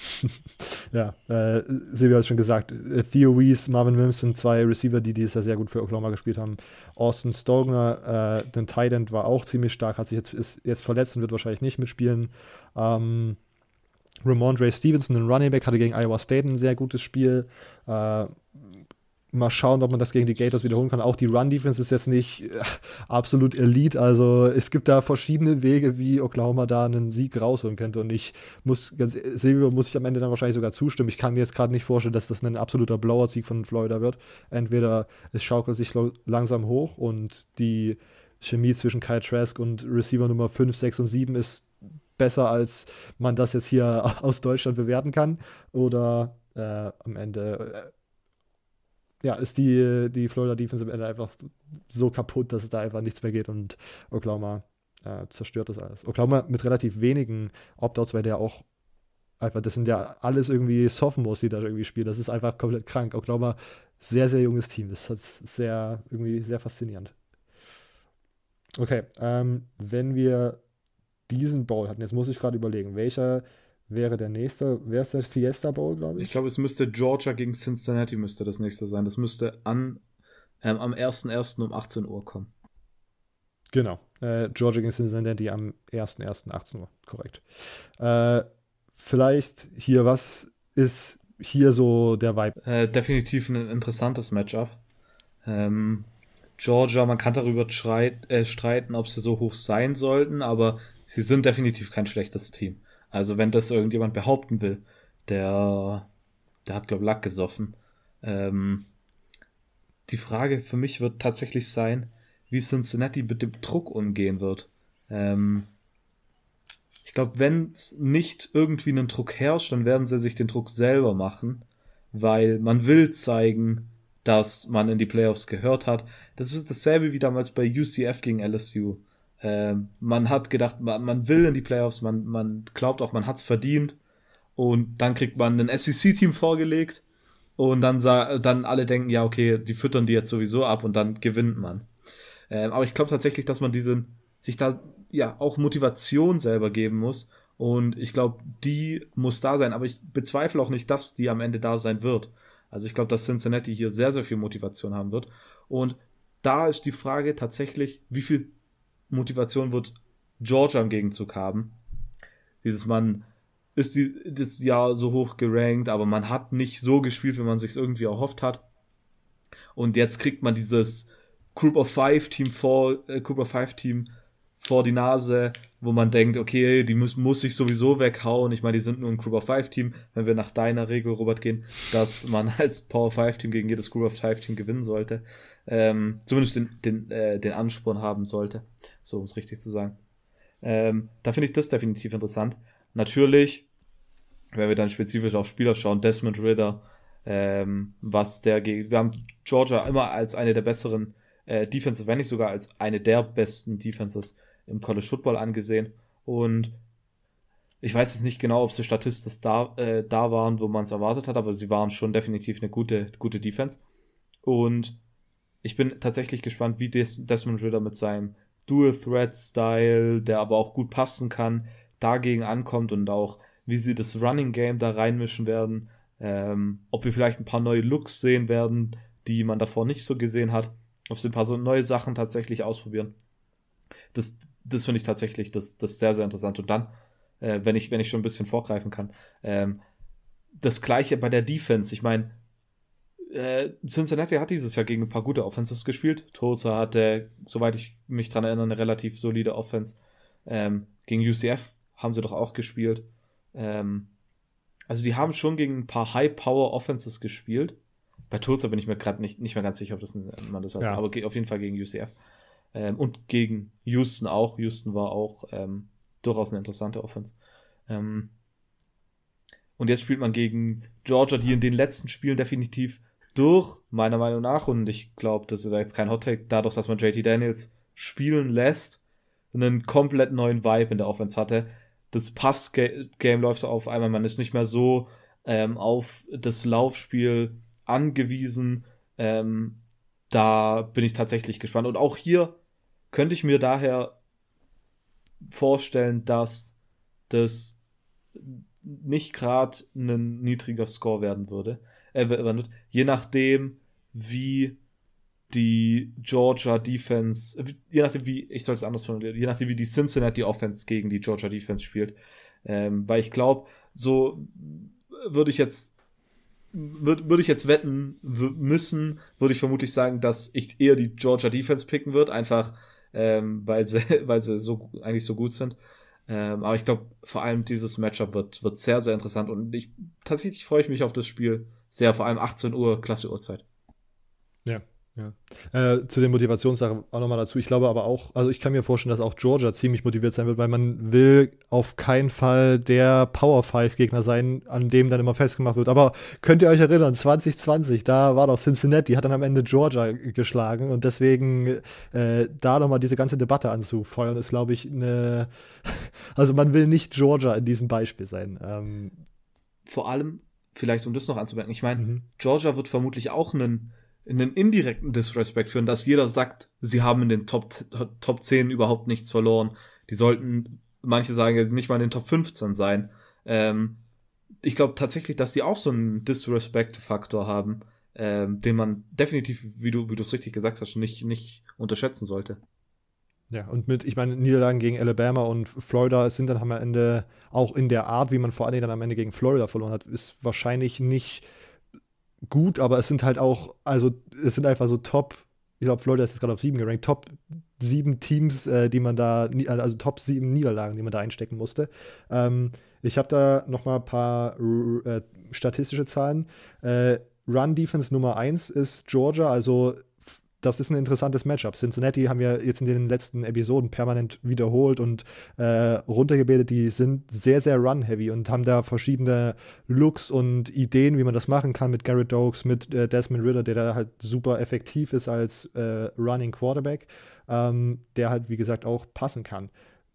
[LAUGHS] ja, äh, Silvia hat schon gesagt, äh, Theo Weiss, Marvin Mims sind zwei Receiver, die dieses Jahr sehr gut für Oklahoma gespielt haben. Austin Stogner, äh, den Tight End, war auch ziemlich stark, hat sich jetzt, ist jetzt verletzt und wird wahrscheinlich nicht mitspielen. Ähm, Ramondre Stevenson, ein Running Back, hatte gegen Iowa State ein sehr gutes Spiel. Äh, mal schauen, ob man das gegen die Gators wiederholen kann. Auch die Run-Defense ist jetzt nicht äh, absolut Elite. Also es gibt da verschiedene Wege, wie Oklahoma da einen Sieg rausholen könnte. Und ich muss, ganz Silvio muss ich am Ende dann wahrscheinlich sogar zustimmen. Ich kann mir jetzt gerade nicht vorstellen, dass das ein absoluter Blower-Sieg von Florida wird. Entweder es schaukelt sich langsam hoch und die Chemie zwischen Kyle Trask und Receiver Nummer 5, 6 und 7 ist besser, als man das jetzt hier [LAUGHS] aus Deutschland bewerten kann. Oder äh, am Ende äh, ja, ist die, die Florida Defense am Ende einfach so kaputt, dass es da einfach nichts mehr geht und Oklahoma äh, zerstört das alles. Oklahoma mit relativ wenigen Opt-outs, weil der auch einfach, das sind ja alles irgendwie Sophomores, die da irgendwie spielen. Das ist einfach komplett krank. Oklahoma, sehr, sehr junges Team. Das ist sehr, irgendwie sehr faszinierend. Okay, ähm, wenn wir diesen Bowl hatten, jetzt muss ich gerade überlegen, welcher wäre der nächste. Wer ist der Fiesta Bowl, glaube ich? Ich glaube, es müsste Georgia gegen Cincinnati müsste das nächste sein. Das müsste an, ähm, am 1.1. um 18 Uhr kommen. Genau. Äh, Georgia gegen Cincinnati am 1.1.18 Uhr, korrekt. Äh, vielleicht hier, was ist hier so der Vibe? Äh, definitiv ein interessantes Matchup. Ähm, Georgia, man kann darüber streit, äh, streiten, ob sie so hoch sein sollten, aber sie sind definitiv kein schlechtes Team. Also wenn das irgendjemand behaupten will, der, der hat, glaube ich, Lack gesoffen. Ähm, die Frage für mich wird tatsächlich sein, wie Cincinnati mit dem Druck umgehen wird. Ähm, ich glaube, wenn nicht irgendwie einen Druck herrscht, dann werden sie sich den Druck selber machen, weil man will zeigen, dass man in die Playoffs gehört hat. Das ist dasselbe wie damals bei UCF gegen LSU. Ähm, man hat gedacht, man, man, will in die Playoffs, man, man glaubt auch, man hat's verdient. Und dann kriegt man ein SEC-Team vorgelegt und dann, dann alle denken, ja, okay, die füttern die jetzt sowieso ab und dann gewinnt man. Ähm, aber ich glaube tatsächlich, dass man diesen, sich da ja auch Motivation selber geben muss. Und ich glaube, die muss da sein. Aber ich bezweifle auch nicht, dass die am Ende da sein wird. Also ich glaube, dass Cincinnati hier sehr, sehr viel Motivation haben wird. Und da ist die Frage tatsächlich, wie viel Motivation wird Georgia im Gegenzug haben? Dieses Mann ist die, das Jahr so hoch gerankt, aber man hat nicht so gespielt, wie man sich irgendwie erhofft hat. Und jetzt kriegt man dieses Group of Five Team vor, äh, Group of Five Team vor die Nase, wo man denkt, okay, die muss, muss sich sowieso weghauen. Ich meine, die sind nur ein Group of Five Team, wenn wir nach deiner Regel, Robert, gehen, dass man als Power Five Team gegen jedes Group of Five Team gewinnen sollte. Ähm, zumindest den, den, äh, den Ansporn haben sollte. So, um es richtig zu sagen. Ähm, da finde ich das definitiv interessant. Natürlich, wenn wir dann spezifisch auf Spieler schauen, Desmond Ritter, ähm, was der gegen, wir haben Georgia immer als eine der besseren äh, Defenses, wenn nicht sogar als eine der besten Defenses im College Football angesehen. Und ich weiß jetzt nicht genau, ob sie statistisch da, äh, da waren, wo man es erwartet hat, aber sie waren schon definitiv eine gute, gute Defense. Und ich bin tatsächlich gespannt, wie Des Desmond Ritter mit seinem Dual-Threat-Style, der aber auch gut passen kann, dagegen ankommt und auch, wie sie das Running Game da reinmischen werden. Ähm, ob wir vielleicht ein paar neue Looks sehen werden, die man davor nicht so gesehen hat ob sie ein paar so neue Sachen tatsächlich ausprobieren. Das, das finde ich tatsächlich das, das sehr, sehr interessant. Und dann, äh, wenn, ich, wenn ich schon ein bisschen vorgreifen kann, ähm, das gleiche bei der Defense. Ich meine, äh, Cincinnati hat dieses Jahr gegen ein paar gute Offenses gespielt. Tulsa hatte, soweit ich mich dran erinnere, eine relativ solide Offense. Ähm, gegen UCF haben sie doch auch gespielt. Ähm, also die haben schon gegen ein paar High-Power-Offenses gespielt. Bei Tulsa bin ich mir gerade nicht, nicht mehr ganz sicher, ob das ein, man das heißt, ja. aber auf jeden Fall gegen UCF. Ähm, und gegen Houston auch. Houston war auch ähm, durchaus eine interessante Offense. Ähm, und jetzt spielt man gegen Georgia, die in den letzten Spielen definitiv durch, meiner Meinung nach, und ich glaube, das ist jetzt kein Hot Take, dadurch, dass man JT Daniels spielen lässt, einen komplett neuen Vibe in der Offense hatte. Das Pass-Game läuft auf einmal, man ist nicht mehr so ähm, auf das Laufspiel angewiesen. Ähm, da bin ich tatsächlich gespannt. Und auch hier könnte ich mir daher vorstellen, dass das nicht gerade ein niedriger Score werden würde. Äh, je nachdem, wie die Georgia Defense, je nachdem wie, ich soll es anders formulieren, je nachdem wie die Cincinnati Offense gegen die Georgia Defense spielt. Ähm, weil ich glaube, so würde ich jetzt würde würd ich jetzt wetten müssen, würde ich vermutlich sagen, dass ich eher die Georgia Defense picken würde, einfach ähm, weil sie, [LAUGHS] weil sie so eigentlich so gut sind. Ähm, aber ich glaube, vor allem dieses Matchup wird, wird sehr, sehr interessant und ich tatsächlich freue ich mich auf das Spiel sehr, vor allem 18 Uhr, klasse Uhrzeit. Ja, ja. Äh, zu den Motivationssachen auch nochmal dazu. Ich glaube aber auch, also ich kann mir vorstellen, dass auch Georgia ziemlich motiviert sein wird, weil man will auf keinen Fall der Power 5 Gegner sein, an dem dann immer festgemacht wird. Aber könnt ihr euch erinnern, 2020, da war doch Cincinnati, hat dann am Ende Georgia geschlagen und deswegen äh, da nochmal diese ganze Debatte anzufeuern, ist, glaube ich, eine. [LAUGHS] also man will nicht Georgia in diesem Beispiel sein. Ähm, Vor allem, vielleicht um das noch anzumerken, ich meine, mhm. Georgia wird vermutlich auch einen einen indirekten Disrespect führen, dass jeder sagt, sie haben in den Top, Top 10 überhaupt nichts verloren. Die sollten, manche sagen, nicht mal in den Top 15 sein. Ähm, ich glaube tatsächlich, dass die auch so einen Disrespect-Faktor haben, ähm, den man definitiv, wie du, wie du es richtig gesagt hast, nicht, nicht unterschätzen sollte. Ja, und mit, ich meine, Niederlagen gegen Alabama und Florida sind dann am Ende auch in der Art, wie man vor allem dann am Ende gegen Florida verloren hat, ist wahrscheinlich nicht gut, aber es sind halt auch, also es sind einfach so Top, ich glaube, Florida ist jetzt gerade auf sieben gerankt, Top sieben Teams, äh, die man da, also Top sieben Niederlagen, die man da einstecken musste. Ähm, ich habe da noch mal ein paar äh, statistische Zahlen. Äh, Run Defense Nummer 1 ist Georgia, also das ist ein interessantes Matchup. Cincinnati haben wir jetzt in den letzten Episoden permanent wiederholt und äh, runtergebetet. Die sind sehr, sehr run-heavy und haben da verschiedene Looks und Ideen, wie man das machen kann mit Garrett Dokes, mit äh, Desmond Ritter, der da halt super effektiv ist als äh, Running Quarterback, ähm, der halt, wie gesagt, auch passen kann.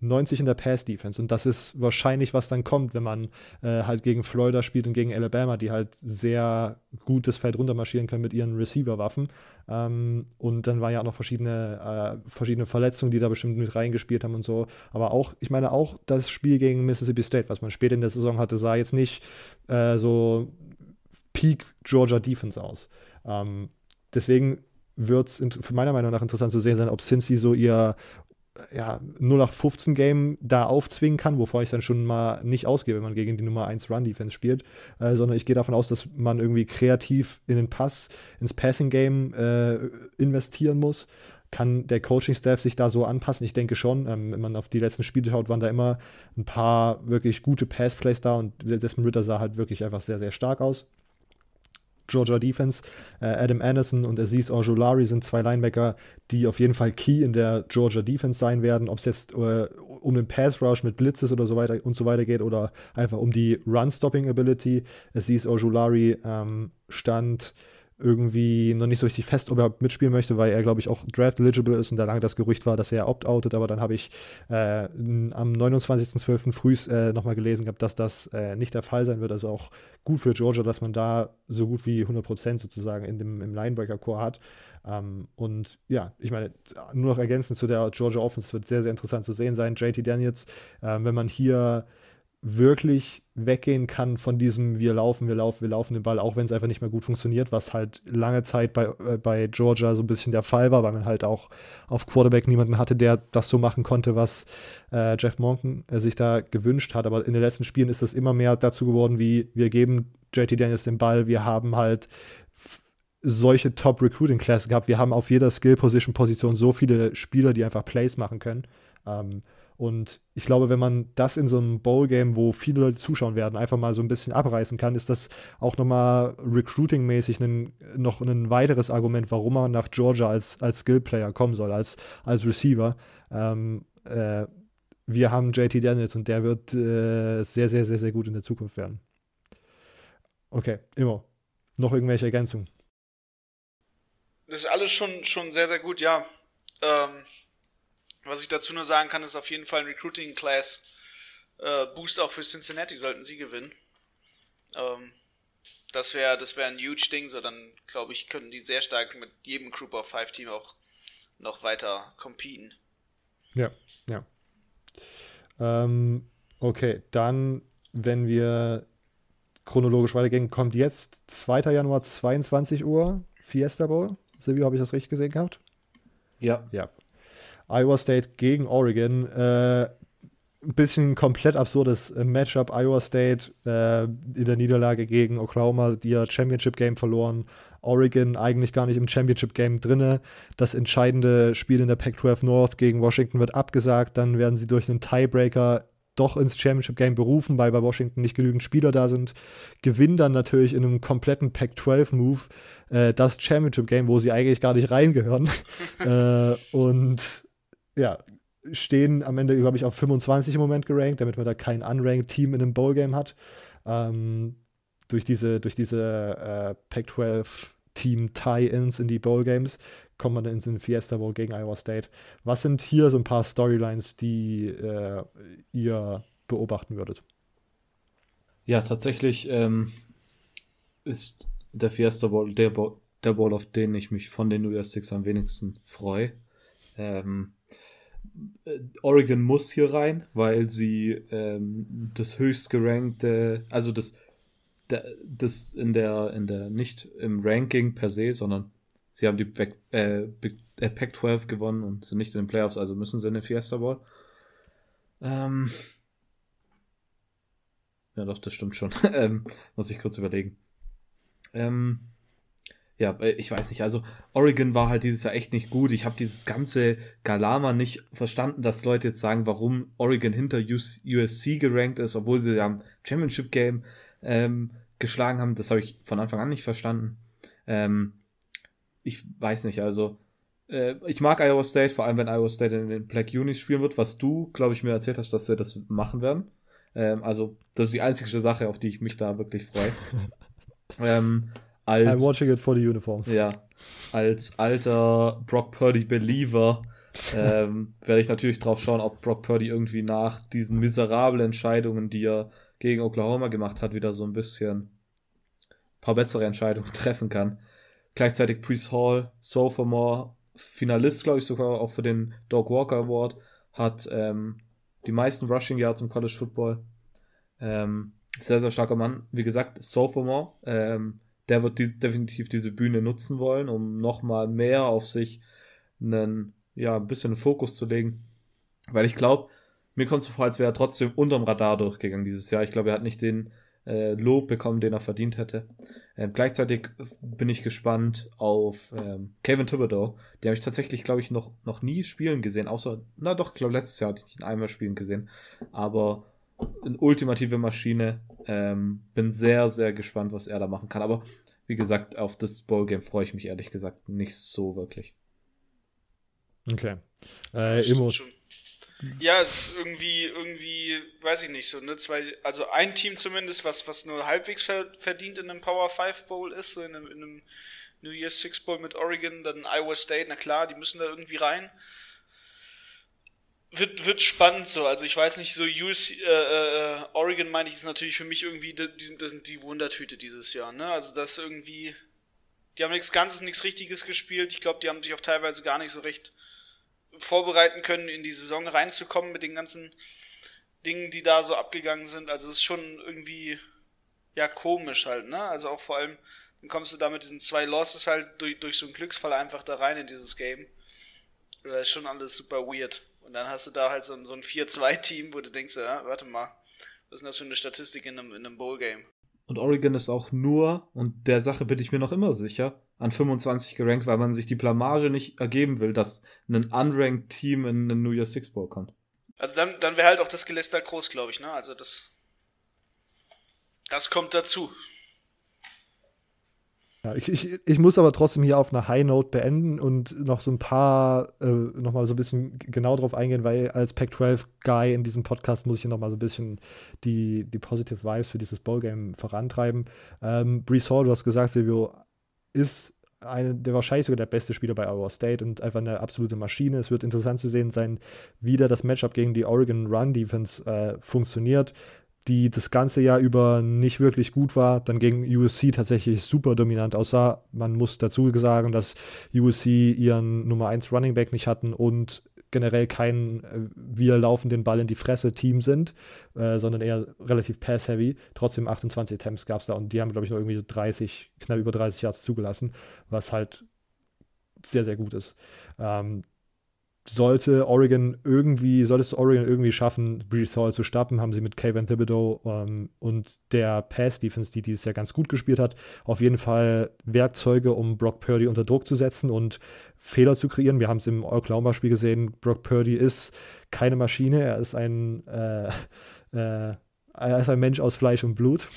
90 in der Pass-Defense. Und das ist wahrscheinlich, was dann kommt, wenn man äh, halt gegen Florida spielt und gegen Alabama, die halt sehr gut das Feld runtermarschieren können mit ihren Receiver-Waffen. Ähm, und dann waren ja auch noch verschiedene, äh, verschiedene Verletzungen, die da bestimmt mit reingespielt haben und so. Aber auch, ich meine, auch das Spiel gegen Mississippi State, was man später in der Saison hatte, sah jetzt nicht äh, so Peak Georgia Defense aus. Ähm, deswegen wird es meiner Meinung nach interessant zu sehen sein, ob Cincy so ihr ja, 0815 Game da aufzwingen kann, wovor ich dann schon mal nicht ausgehe, wenn man gegen die Nummer 1 Run Defense spielt, äh, sondern ich gehe davon aus, dass man irgendwie kreativ in den Pass, ins Passing Game äh, investieren muss. Kann der Coaching-Staff sich da so anpassen? Ich denke schon. Ähm, wenn man auf die letzten Spiele schaut, waren da immer ein paar wirklich gute Pass-Plays da und Desmond Ritter sah halt wirklich einfach sehr, sehr stark aus. Georgia Defense. Äh, Adam Anderson und Aziz Ojulari sind zwei Linebacker, die auf jeden Fall key in der Georgia Defense sein werden. Ob es jetzt äh, um den Pass Rush mit Blitzes oder so weiter und so weiter geht oder einfach um die Run-Stopping Ability. Aziz Ojulari ähm, stand irgendwie noch nicht so richtig fest, ob er mitspielen möchte, weil er, glaube ich, auch draft-eligible ist und da lange das Gerücht war, dass er opt-outet. Aber dann habe ich äh, am 29.12. früh äh, nochmal gelesen gehabt, dass das äh, nicht der Fall sein wird. Also auch gut für Georgia, dass man da so gut wie 100% sozusagen in dem, im Linebacker-Core hat. Ähm, und ja, ich meine, nur noch ergänzend zu der Georgia Offense wird sehr, sehr interessant zu sehen sein. JT Daniels, ähm, wenn man hier wirklich weggehen kann von diesem wir laufen, wir laufen, wir laufen den Ball, auch wenn es einfach nicht mehr gut funktioniert, was halt lange Zeit bei, äh, bei Georgia so ein bisschen der Fall war, weil man halt auch auf Quarterback niemanden hatte, der das so machen konnte, was äh, Jeff Monken äh, sich da gewünscht hat. Aber in den letzten Spielen ist es immer mehr dazu geworden, wie wir geben JT Daniels den Ball, wir haben halt solche Top-Recruiting-Klassen gehabt. Wir haben auf jeder Skill-Position-Position so viele Spieler, die einfach Plays machen können. Ähm, und ich glaube, wenn man das in so einem Bowl-Game, wo viele Leute zuschauen werden, einfach mal so ein bisschen abreißen kann, ist das auch nochmal recruiting-mäßig noch ein weiteres Argument, warum man nach Georgia als, als Skill-Player kommen soll, als, als Receiver. Ähm, äh, wir haben JT Daniels und der wird äh, sehr, sehr, sehr, sehr gut in der Zukunft werden. Okay, immer. Noch irgendwelche Ergänzungen? Das ist alles schon, schon sehr, sehr gut, ja. Ähm, was ich dazu nur sagen kann, ist auf jeden Fall ein Recruiting Class äh, Boost auch für Cincinnati, sollten sie gewinnen. Ähm, das wäre das wär ein huge Ding, so dann glaube ich, könnten die sehr stark mit jedem Group of Five Team auch noch weiter competen. Ja, ja. Ähm, okay, dann, wenn wir chronologisch weitergehen, kommt jetzt 2. Januar 22 Uhr Fiesta Bowl. Silvio, habe ich das richtig gesehen gehabt? Ja. Ja, Iowa State gegen Oregon. Äh, ein bisschen komplett absurdes äh, Matchup. Iowa State äh, in der Niederlage gegen Oklahoma, die ja Championship Game verloren. Oregon eigentlich gar nicht im Championship Game drinne. Das entscheidende Spiel in der Pac-12 North gegen Washington wird abgesagt. Dann werden sie durch einen Tiebreaker doch ins Championship Game berufen, weil bei Washington nicht genügend Spieler da sind. Gewinnen dann natürlich in einem kompletten Pac-12-Move äh, das Championship Game, wo sie eigentlich gar nicht reingehören. [LAUGHS] äh, und ja, stehen am Ende, glaube ich, auf 25 im Moment gerankt, damit man da kein unranked Team in einem Bowl-Game hat. Ähm, durch diese, durch diese äh, Pac-12 Team Tie-Ins in die Bowl-Games kommt man dann in den Fiesta Bowl gegen Iowa State. Was sind hier so ein paar Storylines, die äh, ihr beobachten würdet? Ja, tatsächlich ähm, ist der Fiesta Bowl der, Bowl der Bowl, auf den ich mich von den Year's Six am wenigsten freue. Ähm, äh, Oregon muss hier rein, weil sie ähm, das höchst gerankte, also das, das in der, in der, nicht im Ranking per se, sondern Sie haben die Back, äh, äh, Pac-12 gewonnen und sind nicht in den Playoffs, also müssen sie in den Fiesta Bowl. Ähm, ja, doch, das stimmt schon. [LAUGHS] ähm, muss ich kurz überlegen. Ähm, ja, äh, ich weiß nicht. Also Oregon war halt dieses Jahr echt nicht gut. Ich habe dieses ganze Galama nicht verstanden, dass Leute jetzt sagen, warum Oregon hinter USC gerankt ist, obwohl sie ja im Championship Game ähm, geschlagen haben. Das habe ich von Anfang an nicht verstanden. Ähm, ich weiß nicht. Also äh, ich mag Iowa State, vor allem wenn Iowa State in den Black Unis spielen wird, was du, glaube ich, mir erzählt hast, dass sie das machen werden. Ähm, also das ist die einzige Sache, auf die ich mich da wirklich freue. [LAUGHS] ähm, als, I'm watching it for the uniforms. Ja, als alter Brock Purdy Believer ähm, werde ich natürlich drauf schauen, ob Brock Purdy irgendwie nach diesen miserablen Entscheidungen, die er gegen Oklahoma gemacht hat, wieder so ein bisschen ein paar bessere Entscheidungen [LAUGHS] treffen kann. Gleichzeitig Priest Hall, Sophomore, Finalist, glaube ich, sogar auch für den Dog Walker Award, hat ähm, die meisten Rushing Yards im College Football. Ähm, sehr, sehr starker Mann. Wie gesagt, Sophomore. Ähm, der wird die, definitiv diese Bühne nutzen wollen, um nochmal mehr auf sich einen, ja, ein bisschen Fokus zu legen. Weil ich glaube, mir kommt so vor, als wäre er trotzdem unterm Radar durchgegangen dieses Jahr. Ich glaube, er hat nicht den äh, Lob bekommen, den er verdient hätte. Ähm, gleichzeitig bin ich gespannt auf ähm, Kevin Thibodeau. Den habe ich tatsächlich, glaube ich, noch, noch nie spielen gesehen. Außer, na doch, ich glaube, letztes Jahr hatte ich ihn einmal spielen gesehen. Aber eine ultimative Maschine. Ähm, bin sehr, sehr gespannt, was er da machen kann. Aber wie gesagt, auf das Bowl-Game freue ich mich ehrlich gesagt nicht so wirklich. Okay. Äh, Immo. Ja, es ist irgendwie, irgendwie, weiß ich nicht so, ne? Zwei, also ein Team zumindest, was, was nur halbwegs verdient in einem Power 5 Bowl ist, so in einem, in einem New Year's Six Bowl mit Oregon, dann Iowa State, na klar, die müssen da irgendwie rein wird, wird spannend so. Also ich weiß nicht, so US, äh, äh, Oregon meine ich ist natürlich für mich irgendwie, die sind, das sind die Wundertüte dieses Jahr. Ne? Also das irgendwie, die haben nichts Ganzes, nichts Richtiges gespielt. Ich glaube, die haben sich auch teilweise gar nicht so recht vorbereiten können, in die Saison reinzukommen mit den ganzen Dingen, die da so abgegangen sind. Also es ist schon irgendwie ja komisch halt. Ne? Also auch vor allem, dann kommst du da mit diesen zwei Losses halt durch, durch so einen Glücksfall einfach da rein in dieses Game. Das ist schon alles super weird. Und dann hast du da halt so ein, so ein 4-2-Team, wo du denkst, ja, warte mal, was ist denn das für eine Statistik in einem, in einem Bowl-Game? Und Oregon ist auch nur, und der Sache bin ich mir noch immer sicher, an 25 gerankt, weil man sich die Blamage nicht ergeben will, dass ein unranked Team in den New Year's Six Bowl kommt. Also dann, dann wäre halt auch das Geläster groß, glaube ich, ne? Also das, das kommt dazu. Ja, ich, ich, ich muss aber trotzdem hier auf einer High Note beenden und noch so ein paar, äh, nochmal so ein bisschen genau drauf eingehen, weil als Pac-12-Guy in diesem Podcast muss ich hier nochmal so ein bisschen die, die Positive Vibes für dieses Bowl-Game vorantreiben. Ähm, Brees Hall, du hast gesagt, Silvio, ist eine, der wahrscheinlich sogar der beste Spieler bei Iowa State und einfach eine absolute Maschine. Es wird interessant zu sehen sein, wie da das Matchup gegen die Oregon Run Defense äh, funktioniert die das ganze Jahr über nicht wirklich gut war, dann gegen USC tatsächlich super dominant aussah. Man muss dazu sagen, dass USC ihren Nummer 1 Running Back nicht hatten und generell kein äh, wir laufen den Ball in die Fresse Team sind, äh, sondern eher relativ pass-heavy. Trotzdem 28 Attempts gab es da und die haben, glaube ich, noch irgendwie 30, knapp über 30 Yards zugelassen, was halt sehr, sehr gut ist. Ähm, sollte Oregon irgendwie, sollte es Oregon irgendwie schaffen, Brees Hall zu stoppen, haben sie mit Kevin Thibodeau ähm, und der Pass-Defense, die dieses Jahr ganz gut gespielt hat, auf jeden Fall Werkzeuge, um Brock Purdy unter Druck zu setzen und Fehler zu kreieren. Wir haben es im Oklahoma-Spiel gesehen, Brock Purdy ist keine Maschine, er ist ein, äh, äh, er ist ein Mensch aus Fleisch und Blut.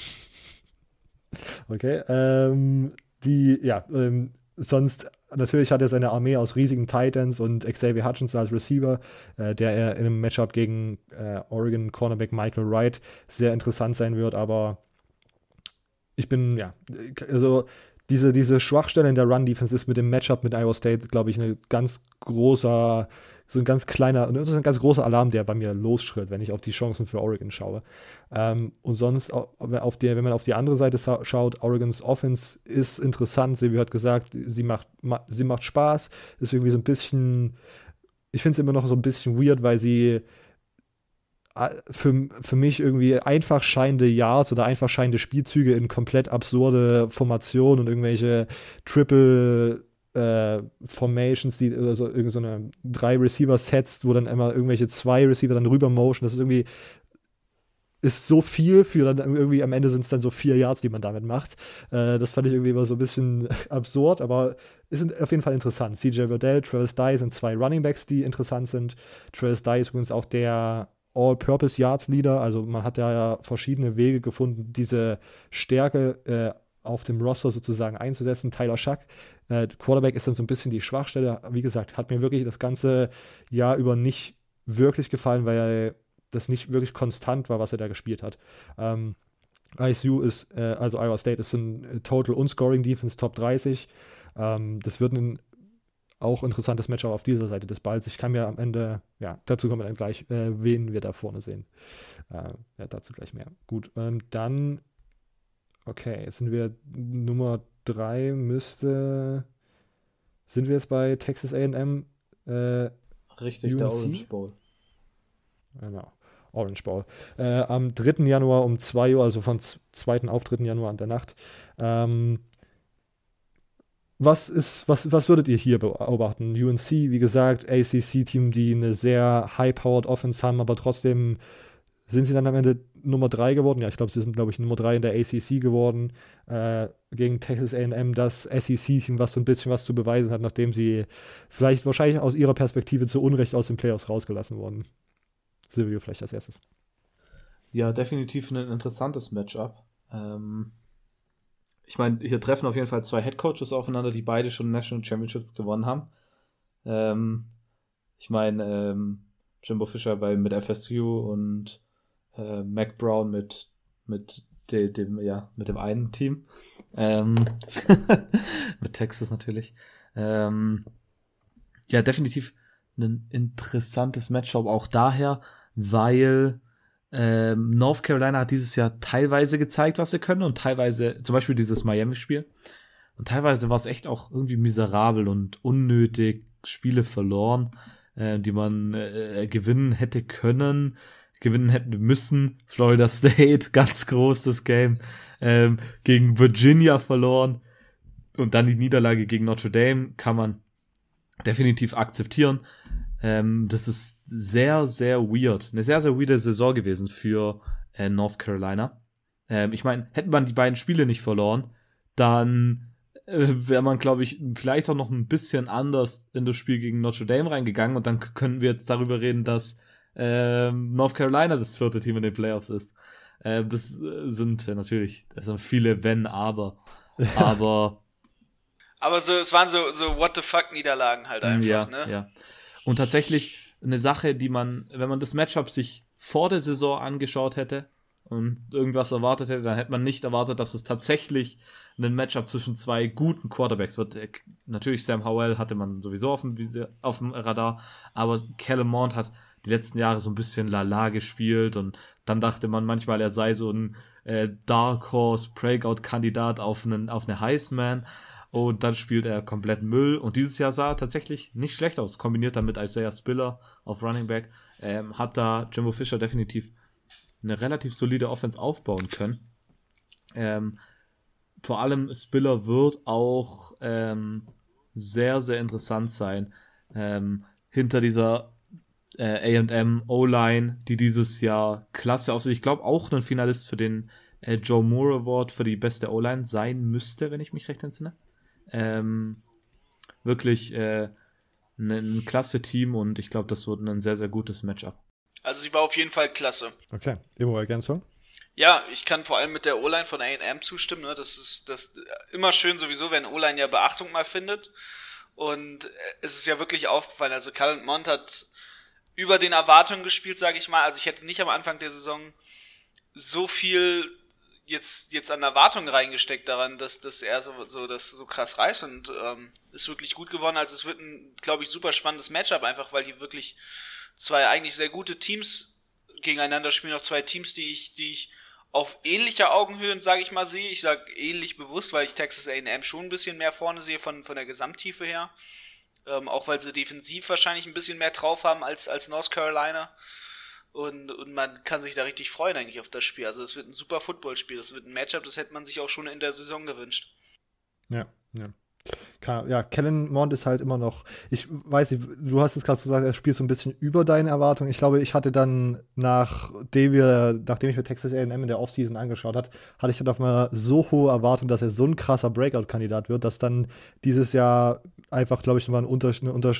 [LAUGHS] okay, ähm, die, ja, ähm, sonst natürlich hat er seine Armee aus riesigen Titans und Xavier Hutchinson als Receiver, äh, der er in einem Matchup gegen äh, Oregon Cornerback Michael Wright sehr interessant sein wird, aber ich bin, ja, also diese, diese Schwachstelle in der Run-Defense ist mit dem Matchup mit Iowa State, glaube ich, ein ganz großer so ein ganz kleiner, das ist ein ganz großer Alarm, der bei mir losschrillt, wenn ich auf die Chancen für Oregon schaue. Ähm, und sonst, auf die, wenn man auf die andere Seite schaut, Oregons Offense ist interessant. Sie hat gesagt, sie macht, ma, sie macht Spaß, ist irgendwie so ein bisschen, ich finde es immer noch so ein bisschen weird, weil sie für, für mich irgendwie einfach scheinende Yards oder einfach scheinende Spielzüge in komplett absurde Formationen und irgendwelche Triple äh, Formations, die, also irgendeine so drei Receiver-Sets, wo dann immer irgendwelche zwei Receiver dann rüber motion. Das ist irgendwie ist so viel für dann irgendwie am Ende sind es dann so vier Yards, die man damit macht. Äh, das fand ich irgendwie immer so ein bisschen [LAUGHS] absurd, aber ist auf jeden Fall interessant. CJ Verdell, Travis Dye sind zwei Running Backs, die interessant sind. Travis Dye ist übrigens auch der All-Purpose Yards Leader, also man hat ja verschiedene Wege gefunden, diese Stärke äh, auf dem Roster sozusagen einzusetzen. Tyler Schuck, äh, Quarterback ist dann so ein bisschen die Schwachstelle. Wie gesagt, hat mir wirklich das ganze Jahr über nicht wirklich gefallen, weil das nicht wirklich konstant war, was er da gespielt hat. Ähm, ISU ist, äh, also Iowa State ist ein äh, Total Unscoring Defense Top 30. Ähm, das wird ein auch interessantes Matchup auf dieser Seite des Balls. Ich kann mir am Ende, ja, dazu kommen wir dann gleich, äh, wen wir da vorne sehen. Äh, ja, dazu gleich mehr. Gut, ähm, dann, okay, jetzt sind wir Nummer 3, müsste, sind wir jetzt bei Texas AM? Äh, Richtig, UNC? der Orange Bowl. Genau. Orange Bowl. Äh, am 3. Januar um 2 Uhr, also von 2. auf 3. Januar an der Nacht. Ähm, was ist, was, was würdet ihr hier beobachten? UNC, wie gesagt, ACC-Team, die eine sehr high-powered Offense haben, aber trotzdem sind sie dann am Ende Nummer 3 geworden. Ja, ich glaube, sie sind, glaube ich, Nummer 3 in der ACC geworden. Äh, gegen Texas AM, das SEC-Team, was so ein bisschen was zu beweisen hat, nachdem sie vielleicht wahrscheinlich aus ihrer Perspektive zu Unrecht aus den Playoffs rausgelassen wurden. Silvio vielleicht als erstes. Ja, definitiv ein interessantes Matchup. Ähm, ich meine, hier treffen auf jeden Fall zwei Headcoaches aufeinander, die beide schon National Championships gewonnen haben. Ähm, ich meine, ähm, Jimbo Fischer bei, mit FSU und äh, Mac Brown mit, mit de, dem, ja, mit dem einen Team. Ähm, [LAUGHS] mit Texas natürlich. Ähm, ja, definitiv ein interessantes Matchup auch daher, weil ähm, North Carolina hat dieses Jahr teilweise gezeigt, was sie können und teilweise, zum Beispiel dieses Miami-Spiel. Und teilweise war es echt auch irgendwie miserabel und unnötig, Spiele verloren, äh, die man äh, gewinnen hätte können, gewinnen hätten müssen. Florida State, [LAUGHS] ganz groß das Game, ähm, gegen Virginia verloren. Und dann die Niederlage gegen Notre Dame kann man definitiv akzeptieren. Ähm, das ist sehr, sehr weird. Eine sehr, sehr weirde Saison gewesen für äh, North Carolina. Ähm, ich meine, hätte man die beiden Spiele nicht verloren, dann äh, wäre man, glaube ich, vielleicht auch noch ein bisschen anders in das Spiel gegen Notre Dame reingegangen und dann können wir jetzt darüber reden, dass äh, North Carolina das vierte Team in den Playoffs ist. Äh, das äh, sind natürlich, das sind viele Wenn, aber. [LAUGHS] Aber. aber so, es waren so, so What the fuck Niederlagen halt einfach, ja, ne? Ja. Und tatsächlich eine Sache, die man, wenn man das Matchup sich vor der Saison angeschaut hätte und irgendwas erwartet hätte, dann hätte man nicht erwartet, dass es tatsächlich ein Matchup zwischen zwei guten Quarterbacks wird. Äh, natürlich Sam Howell hatte man sowieso auf dem, auf dem Radar, aber Kellen Mond hat die letzten Jahre so ein bisschen lala gespielt und dann dachte man manchmal, er sei so ein äh, Dark Horse Breakout-Kandidat auf, einen, auf eine Heisman und dann spielt er komplett Müll. Und dieses Jahr sah er tatsächlich nicht schlecht aus. Kombiniert dann mit Isaiah Spiller auf Running Back. Ähm, hat da Jimbo Fischer definitiv eine relativ solide Offense aufbauen können. Ähm, vor allem Spiller wird auch ähm, sehr, sehr interessant sein. Ähm, hinter dieser äh, AM O-Line, die dieses Jahr klasse aussieht. Ich glaube auch ein Finalist für den äh, Joe Moore Award für die beste O-Line sein müsste, wenn ich mich recht entsinne. Ähm, wirklich äh, ein, ein klasse Team und ich glaube, das wird ein sehr, sehr gutes Matchup. Also sie war auf jeden Fall klasse. Okay, Immo Ergänzung? Ja, ich kann vor allem mit der O-Line von A&M zustimmen. Ne? Das ist das immer schön sowieso, wenn O-Line ja Beachtung mal findet. Und es ist ja wirklich aufgefallen. Also Calvin Mont hat über den Erwartungen gespielt, sage ich mal. Also ich hätte nicht am Anfang der Saison so viel jetzt, jetzt an Erwartungen reingesteckt daran, dass, dass er so, so, das so krass reißt und ähm, ist wirklich gut geworden. Also es wird ein, glaube ich, super spannendes Matchup, einfach weil die wirklich zwei eigentlich sehr gute Teams gegeneinander spielen, auch zwei Teams, die ich, die ich auf ähnlicher Augenhöhe, sage ich mal, sehe. Ich sage ähnlich bewusst, weil ich Texas A&M schon ein bisschen mehr vorne sehe von, von der Gesamttiefe her. Ähm, auch weil sie defensiv wahrscheinlich ein bisschen mehr drauf haben als, als North Carolina. Und, und man kann sich da richtig freuen eigentlich auf das Spiel. Also es wird ein super Footballspiel. Es wird ein Matchup, das hätte man sich auch schon in der Saison gewünscht. Ja, ja. Ja, Kellen Mond ist halt immer noch, ich weiß nicht, du hast es gerade gesagt, er spielt so ein bisschen über deine Erwartungen. Ich glaube, ich hatte dann, nachdem, wir, nachdem ich mir Texas A&M in der Offseason angeschaut hat, hatte ich dann auf mal so hohe Erwartungen, dass er so ein krasser Breakout-Kandidat wird, dass dann dieses Jahr einfach, glaube ich, nochmal ein Unter, eine Unter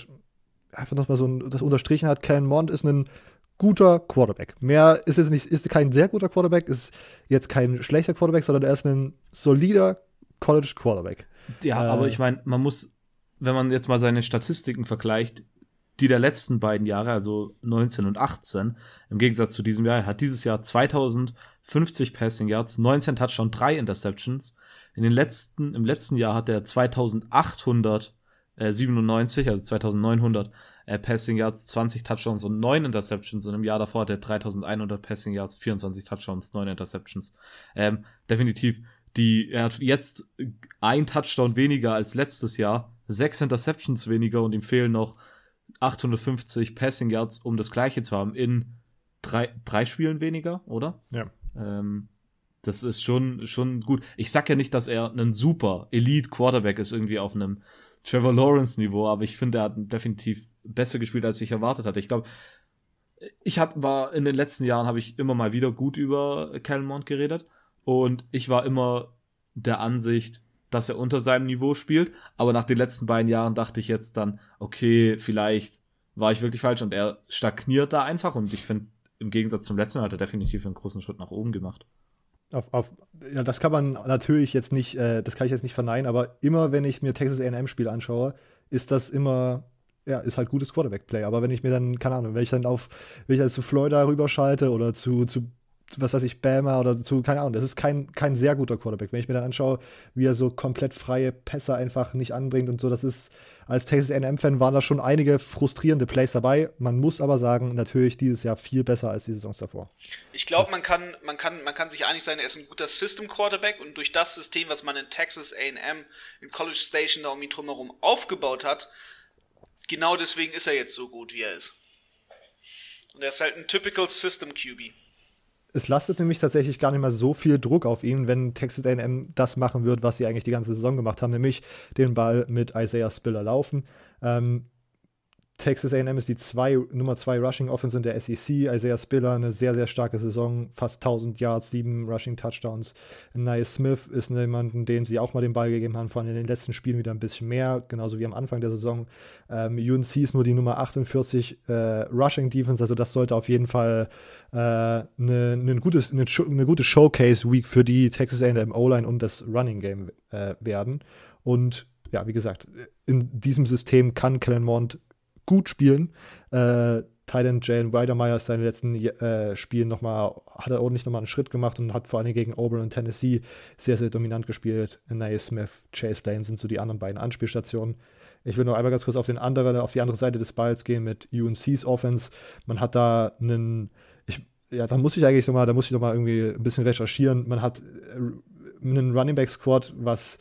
einfach nochmal so ein, das unterstrichen hat, Kellen Mond ist ein guter Quarterback. Mehr ist jetzt nicht, ist kein sehr guter Quarterback, ist jetzt kein schlechter Quarterback, sondern er ist ein solider College Quarterback. Ja, äh, aber ich meine, man muss, wenn man jetzt mal seine Statistiken vergleicht, die der letzten beiden Jahre, also 19 und 18, im Gegensatz zu diesem Jahr, hat dieses Jahr 2050 Passing Yards, 19 Touchdowns, 3 Interceptions. In den letzten, im letzten Jahr hat er 2897, also 2900 äh, Passing Yards, 20 Touchdowns und 9 Interceptions. Und im Jahr davor hat er 3100 Passing Yards, 24 Touchdowns, 9 Interceptions. Ähm, definitiv, die, er hat jetzt ein Touchdown weniger als letztes Jahr, sechs Interceptions weniger und ihm fehlen noch 850 Passing Yards, um das gleiche zu haben in drei, drei Spielen weniger, oder? Ja. Ähm, das ist schon, schon gut. Ich sag ja nicht, dass er ein super Elite Quarterback ist, irgendwie auf einem Trevor Lawrence Niveau, aber ich finde, er hat definitiv besser gespielt, als ich erwartet hatte. Ich glaube, ich hat, war in den letzten Jahren habe ich immer mal wieder gut über Kellen Mond geredet und ich war immer der Ansicht, dass er unter seinem Niveau spielt, aber nach den letzten beiden Jahren dachte ich jetzt dann, okay, vielleicht war ich wirklich falsch und er stagniert da einfach und ich finde, im Gegensatz zum letzten Jahr hat er definitiv einen großen Schritt nach oben gemacht. Auf, auf, ja, das kann man natürlich jetzt nicht, äh, das kann ich jetzt nicht verneinen, aber immer wenn ich mir Texas A&M-Spiel anschaue, ist das immer, ja, ist halt gutes Quarterback-Play. Aber wenn ich mir dann, keine Ahnung, wenn ich dann auf, wenn ich dann zu Florida rüberschalte oder zu, zu was weiß ich, Bama oder zu, keine Ahnung, das ist kein, kein sehr guter Quarterback. Wenn ich mir dann anschaue, wie er so komplett freie Pässe einfach nicht anbringt und so, das ist, als Texas A&M-Fan waren da schon einige frustrierende Plays dabei. Man muss aber sagen, natürlich dieses Jahr viel besser als die Saisons davor. Ich glaube, man kann, man, kann, man kann sich einig sein, er ist ein guter System-Quarterback und durch das System, was man in Texas A&M, in College Station da um ihn drumherum aufgebaut hat, genau deswegen ist er jetzt so gut, wie er ist. Und er ist halt ein typical System QB es lastet nämlich tatsächlich gar nicht mal so viel Druck auf ihn, wenn Texas A&M das machen wird, was sie eigentlich die ganze Saison gemacht haben, nämlich den Ball mit Isaiah Spiller laufen. Ähm, Texas A&M ist die zwei, Nummer 2 Rushing Offense in der SEC. Isaiah Spiller eine sehr, sehr starke Saison. Fast 1000 Yards, 7 Rushing Touchdowns. Nia Smith ist jemanden, den sie auch mal den Ball gegeben haben, vor allem in den letzten Spielen wieder ein bisschen mehr, genauso wie am Anfang der Saison. Ähm, UNC ist nur die Nummer 48 äh, Rushing Defense, also das sollte auf jeden Fall eine äh, ne, ne, gutes, eine, ne gute Showcase-Week für die Texas A&M O-Line und das Running Game äh, werden. Und ja, wie gesagt, in diesem System kann Kellen Mond gut spielen. Äh, Titan Jalen Weidermeyer ist seine letzten äh, Spielen nochmal, hat er ordentlich nochmal einen Schritt gemacht und hat vor allem gegen Auburn und Tennessee sehr, sehr dominant gespielt. Naya Smith, Chase Lane sind so die anderen beiden Anspielstationen. Ich will noch einmal ganz kurz auf, den anderen, auf die andere Seite des Balls gehen mit UNC's Offense. Man hat da einen, ich, ja, da muss ich eigentlich nochmal, da muss ich nochmal irgendwie ein bisschen recherchieren. Man hat äh, einen Running Back Squad, was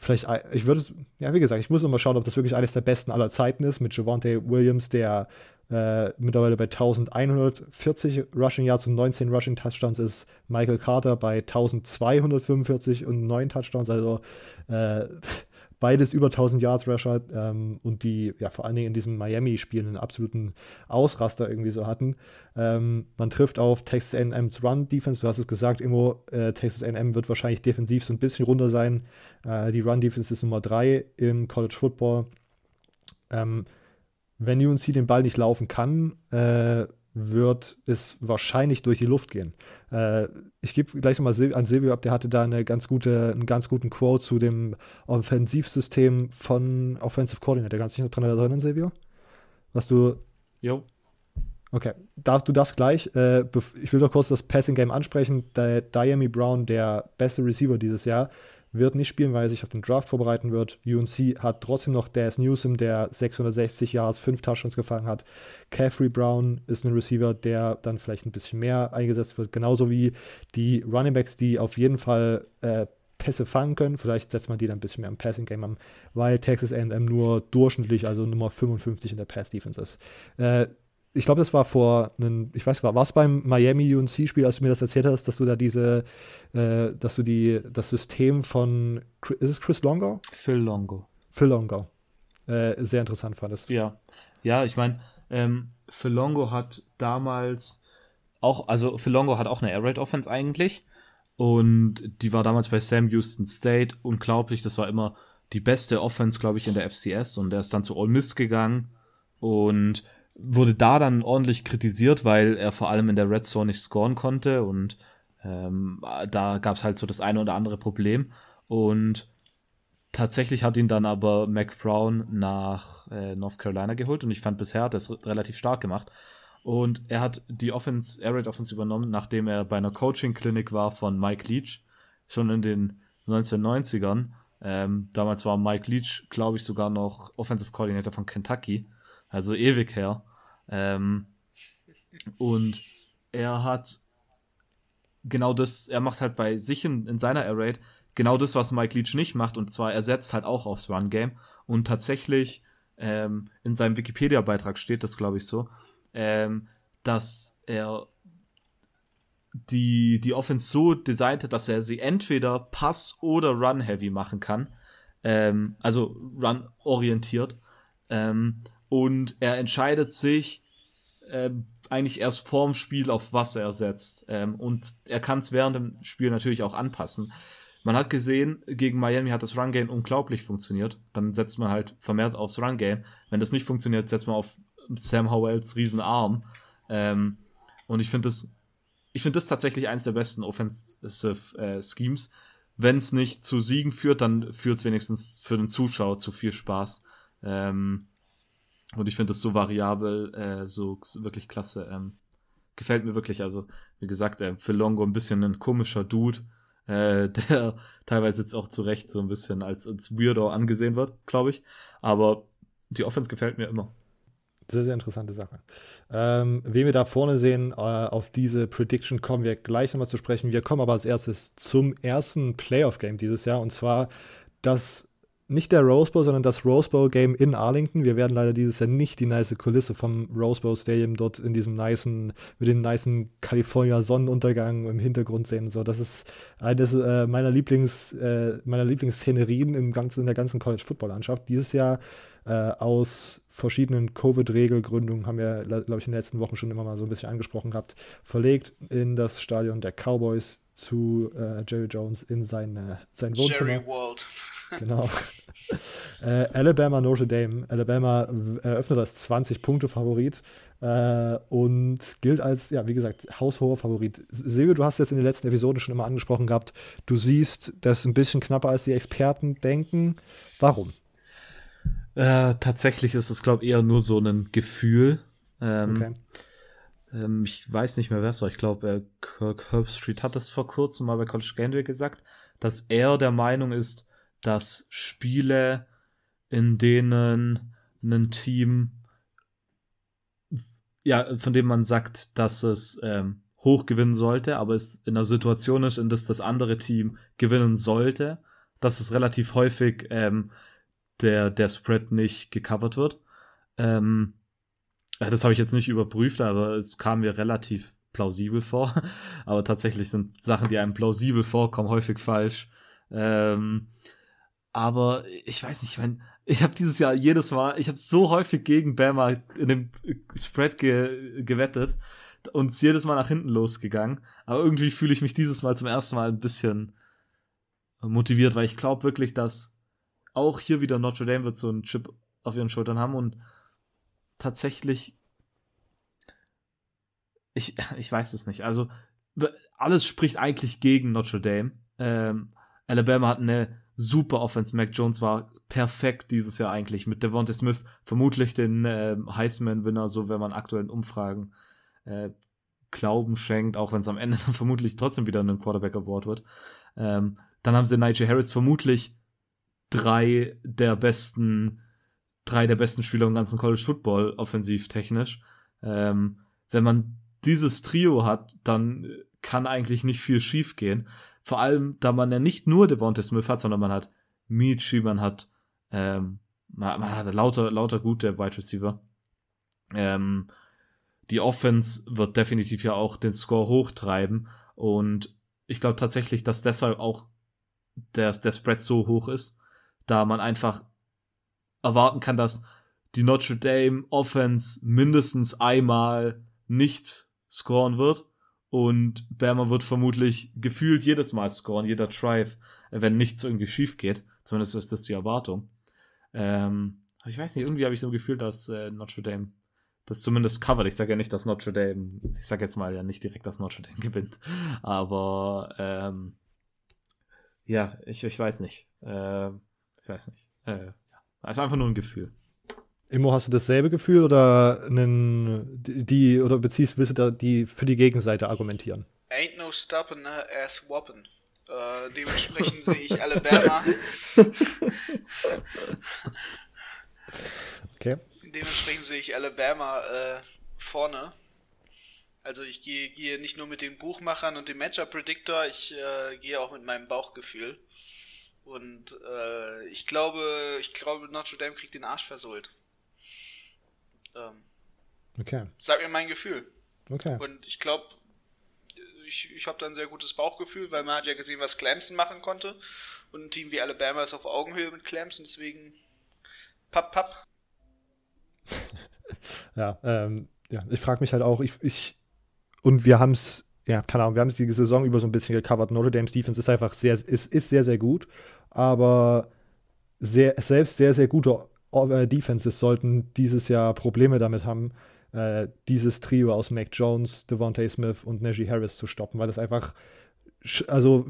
vielleicht, ich würde, ja, wie gesagt, ich muss mal schauen, ob das wirklich eines der besten aller Zeiten ist, mit Javante Williams, der äh, mittlerweile bei 1140 Rushing Yards und 19 Rushing Touchdowns ist, Michael Carter bei 1245 und 9 Touchdowns, also äh, [LAUGHS] beides über 1000 Yards Rusher ähm, und die ja vor allen Dingen in diesem Miami-Spiel einen absoluten Ausraster irgendwie so hatten. Ähm, man trifft auf Texas A&M's Run Defense. Du hast es gesagt, Immo, äh, Texas A&M wird wahrscheinlich defensiv so ein bisschen runter sein. Äh, die Run Defense ist Nummer 3 im College Football. Ähm, wenn UNC den Ball nicht laufen kann, äh, wird es wahrscheinlich durch die Luft gehen. Äh, ich gebe gleich nochmal an Silvio ab, der hatte da eine ganz gute, einen ganz guten Quote zu dem Offensivsystem von Offensive Coordinator. Kannst du dich noch dran erinnern, Silvio? Was du. Jo. Okay, Darf, du darfst gleich. Äh, ich will noch kurz das Passing Game ansprechen. Der Diami Brown, der beste Receiver dieses Jahr, wird nicht spielen, weil er sich auf den Draft vorbereiten wird. UNC hat trotzdem noch Daz Newsom, der 660 Yards, 5 Touchdowns gefangen hat. Caffrey Brown ist ein Receiver, der dann vielleicht ein bisschen mehr eingesetzt wird. Genauso wie die Running Backs, die auf jeden Fall äh, Pässe fangen können. Vielleicht setzt man die dann ein bisschen mehr im Passing Game an, weil Texas AM nur durchschnittlich, also Nummer 55 in der Pass Defense ist. Äh, ich glaube, das war vor einem, ich weiß, war es beim Miami UNC-Spiel, als du mir das erzählt hast, dass du da diese, äh, dass du die, das System von, ist es Chris Longo? Phil Longo. Phil Longo äh, sehr interessant fandest. Ja, ja, ich meine, ähm, Philongo hat damals auch, also Philongo hat auch eine Air Raid Offense eigentlich und die war damals bei Sam Houston State unglaublich. Das war immer die beste Offense, glaube ich, in der FCS und der ist dann zu Ole Miss gegangen und wurde da dann ordentlich kritisiert, weil er vor allem in der Red Zone nicht scoren konnte und ähm, da gab es halt so das eine oder andere Problem und tatsächlich hat ihn dann aber Mac Brown nach äh, North Carolina geholt und ich fand bisher hat er es relativ stark gemacht und er hat die Offense, Air Raid Offense übernommen, nachdem er bei einer Coaching-Klinik war von Mike Leach, schon in den 1990ern. Ähm, damals war Mike Leach, glaube ich, sogar noch Offensive Coordinator von Kentucky, also ewig her. Ähm, und er hat genau das, er macht halt bei sich in, in seiner Air Raid genau das, was Mike Leach nicht macht, und zwar er halt auch aufs Run-Game. Und tatsächlich ähm, in seinem Wikipedia-Beitrag steht das, glaube ich, so, ähm, dass er die, die Offense so designt hat, dass er sie entweder Pass- oder Run-Heavy machen kann. Ähm, also Run-orientiert. Und er entscheidet sich ähm, eigentlich erst vorm Spiel, auf was er setzt. Ähm, und er kann es während dem Spiel natürlich auch anpassen. Man hat gesehen, gegen Miami hat das Run-Game unglaublich funktioniert. Dann setzt man halt vermehrt aufs Run-Game. Wenn das nicht funktioniert, setzt man auf Sam Howells Riesenarm. Ähm, und ich finde das, ich finde das tatsächlich eins der besten Offensive äh, Schemes. Wenn es nicht zu Siegen führt, dann führt es wenigstens für den Zuschauer zu viel Spaß. Ähm, und ich finde das so variabel, äh, so wirklich klasse. Ähm, gefällt mir wirklich. Also, wie gesagt, äh, für Longo ein bisschen ein komischer Dude äh, [LAUGHS] der teilweise jetzt auch zu Recht so ein bisschen als, als Weirdo angesehen wird, glaube ich. Aber die Offense gefällt mir immer. Sehr, sehr interessante Sache. Ähm, wen wir da vorne sehen, äh, auf diese Prediction kommen wir gleich nochmal zu sprechen. Wir kommen aber als erstes zum ersten Playoff-Game dieses Jahr und zwar das nicht der Rose Bowl, sondern das Rose Bowl Game in Arlington. Wir werden leider dieses Jahr nicht die nice Kulisse vom Rose Bowl Stadium dort in diesem nicen, mit dem nicen California Sonnenuntergang im Hintergrund sehen. So, das ist eines äh, meiner Lieblings, äh, meiner Lieblingsszenerien im ganzen, in der ganzen College Football Landschaft. Dieses Jahr äh, aus verschiedenen Covid-Regelgründungen haben wir, glaube ich, in den letzten Wochen schon immer mal so ein bisschen angesprochen gehabt, verlegt in das Stadion der Cowboys zu äh, Jerry Jones in sein, äh, sein Wohnzimmer. Jerry Wald. Genau. äh, Alabama Notre Dame. Alabama eröffnet als 20-Punkte-Favorit äh, und gilt als, ja, wie gesagt, haushoher Favorit. Silvio, du hast jetzt in den letzten Episoden schon immer angesprochen gehabt, du siehst das ein bisschen knapper als die Experten denken. Warum? Äh, tatsächlich ist es, glaube ich, eher nur so ein Gefühl. Ähm, okay. Ähm, ich weiß nicht mehr, wer es war. Ich glaube, äh, Kirk Herbstreit hat das vor kurzem mal bei College Game Day gesagt, dass er der Meinung ist, dass Spiele, in denen ein Team, ja, von dem man sagt, dass es ähm, hoch gewinnen sollte, aber es in einer Situation ist, in der das andere Team gewinnen sollte, dass es relativ häufig ähm, der, der Spread nicht gecovert wird. Ähm, das habe ich jetzt nicht überprüft, aber es kam mir relativ plausibel vor. [LAUGHS] aber tatsächlich sind Sachen, die einem plausibel vorkommen, häufig falsch. Ähm, aber ich weiß nicht, ich meine, ich habe dieses Jahr jedes Mal, ich habe so häufig gegen Bama in dem Spread ge gewettet und jedes Mal nach hinten losgegangen. Aber irgendwie fühle ich mich dieses Mal zum ersten Mal ein bisschen motiviert, weil ich glaube wirklich, dass auch hier wieder Notre Dame wird so einen Chip auf ihren Schultern haben und tatsächlich ich, ich weiß es nicht. Also alles spricht eigentlich gegen Notre Dame. Ähm, Alabama hat eine super Offense. Mac Jones war perfekt dieses Jahr eigentlich mit Devontae Smith, vermutlich den äh, Heisman-Winner, so wenn man aktuellen Umfragen äh, Glauben schenkt, auch wenn es am Ende dann [LAUGHS] vermutlich trotzdem wieder ein Quarterback Award wird. Ähm, dann haben sie Nigel Harris vermutlich drei der besten, drei der besten Spieler im ganzen College Football offensiv technisch. Ähm, wenn man dieses Trio hat, dann kann eigentlich nicht viel schief gehen. Vor allem, da man ja nicht nur Devontae Smith hat, sondern man hat Michi, man hat, ähm, man, man hat lauter, lauter gute Wide Receiver. Ähm, die Offense wird definitiv ja auch den Score hochtreiben und ich glaube tatsächlich, dass deshalb auch der, der Spread so hoch ist, da man einfach erwarten kann, dass die Notre Dame Offense mindestens einmal nicht scoren wird. Und Bama wird vermutlich gefühlt jedes Mal scoren, jeder Drive, wenn nichts irgendwie schief geht. Zumindest ist das die Erwartung. Ähm, ich weiß nicht, irgendwie habe ich so ein Gefühl, dass äh, Notre Dame das zumindest covert. Ich sage ja nicht, dass Notre Dame, ich sage jetzt mal ja nicht direkt, dass Notre Dame [LAUGHS] gewinnt. Aber ähm, ja, ich, ich weiß nicht. Äh, ich weiß nicht. Äh, ja. Also einfach nur ein Gefühl. Immo, hast du dasselbe Gefühl oder einen, die oder beziehst willst du da die für die Gegenseite argumentieren? Ain't no stopping ass whopping. Äh, dementsprechend sehe ich Alabama. [LAUGHS] okay. Dementsprechend sehe ich Alabama äh, vorne. Also ich gehe, gehe nicht nur mit den Buchmachern und dem Matchup Predictor, ich äh, gehe auch mit meinem Bauchgefühl. Und äh, ich glaube, ich glaube, Notre Dame kriegt den Arsch versohlt. Ähm, okay. Sag mir mein Gefühl. Okay. Und ich glaube, ich, ich habe da ein sehr gutes Bauchgefühl, weil man hat ja gesehen, was Clemson machen konnte. Und ein Team wie Alabama ist auf Augenhöhe mit Clemson, deswegen papp, papp. [LAUGHS] ja, ähm, ja, ich frage mich halt auch, ich, ich und wir haben es, ja, keine Ahnung, wir haben es die Saison über so ein bisschen gecovert. Notre Dame's Defense ist einfach sehr, ist, ist sehr, sehr gut, aber sehr, selbst sehr, sehr gute Defenses sollten dieses Jahr Probleme damit haben, äh, dieses Trio aus Mac Jones, Devontae Smith und Najee Harris zu stoppen, weil das einfach, also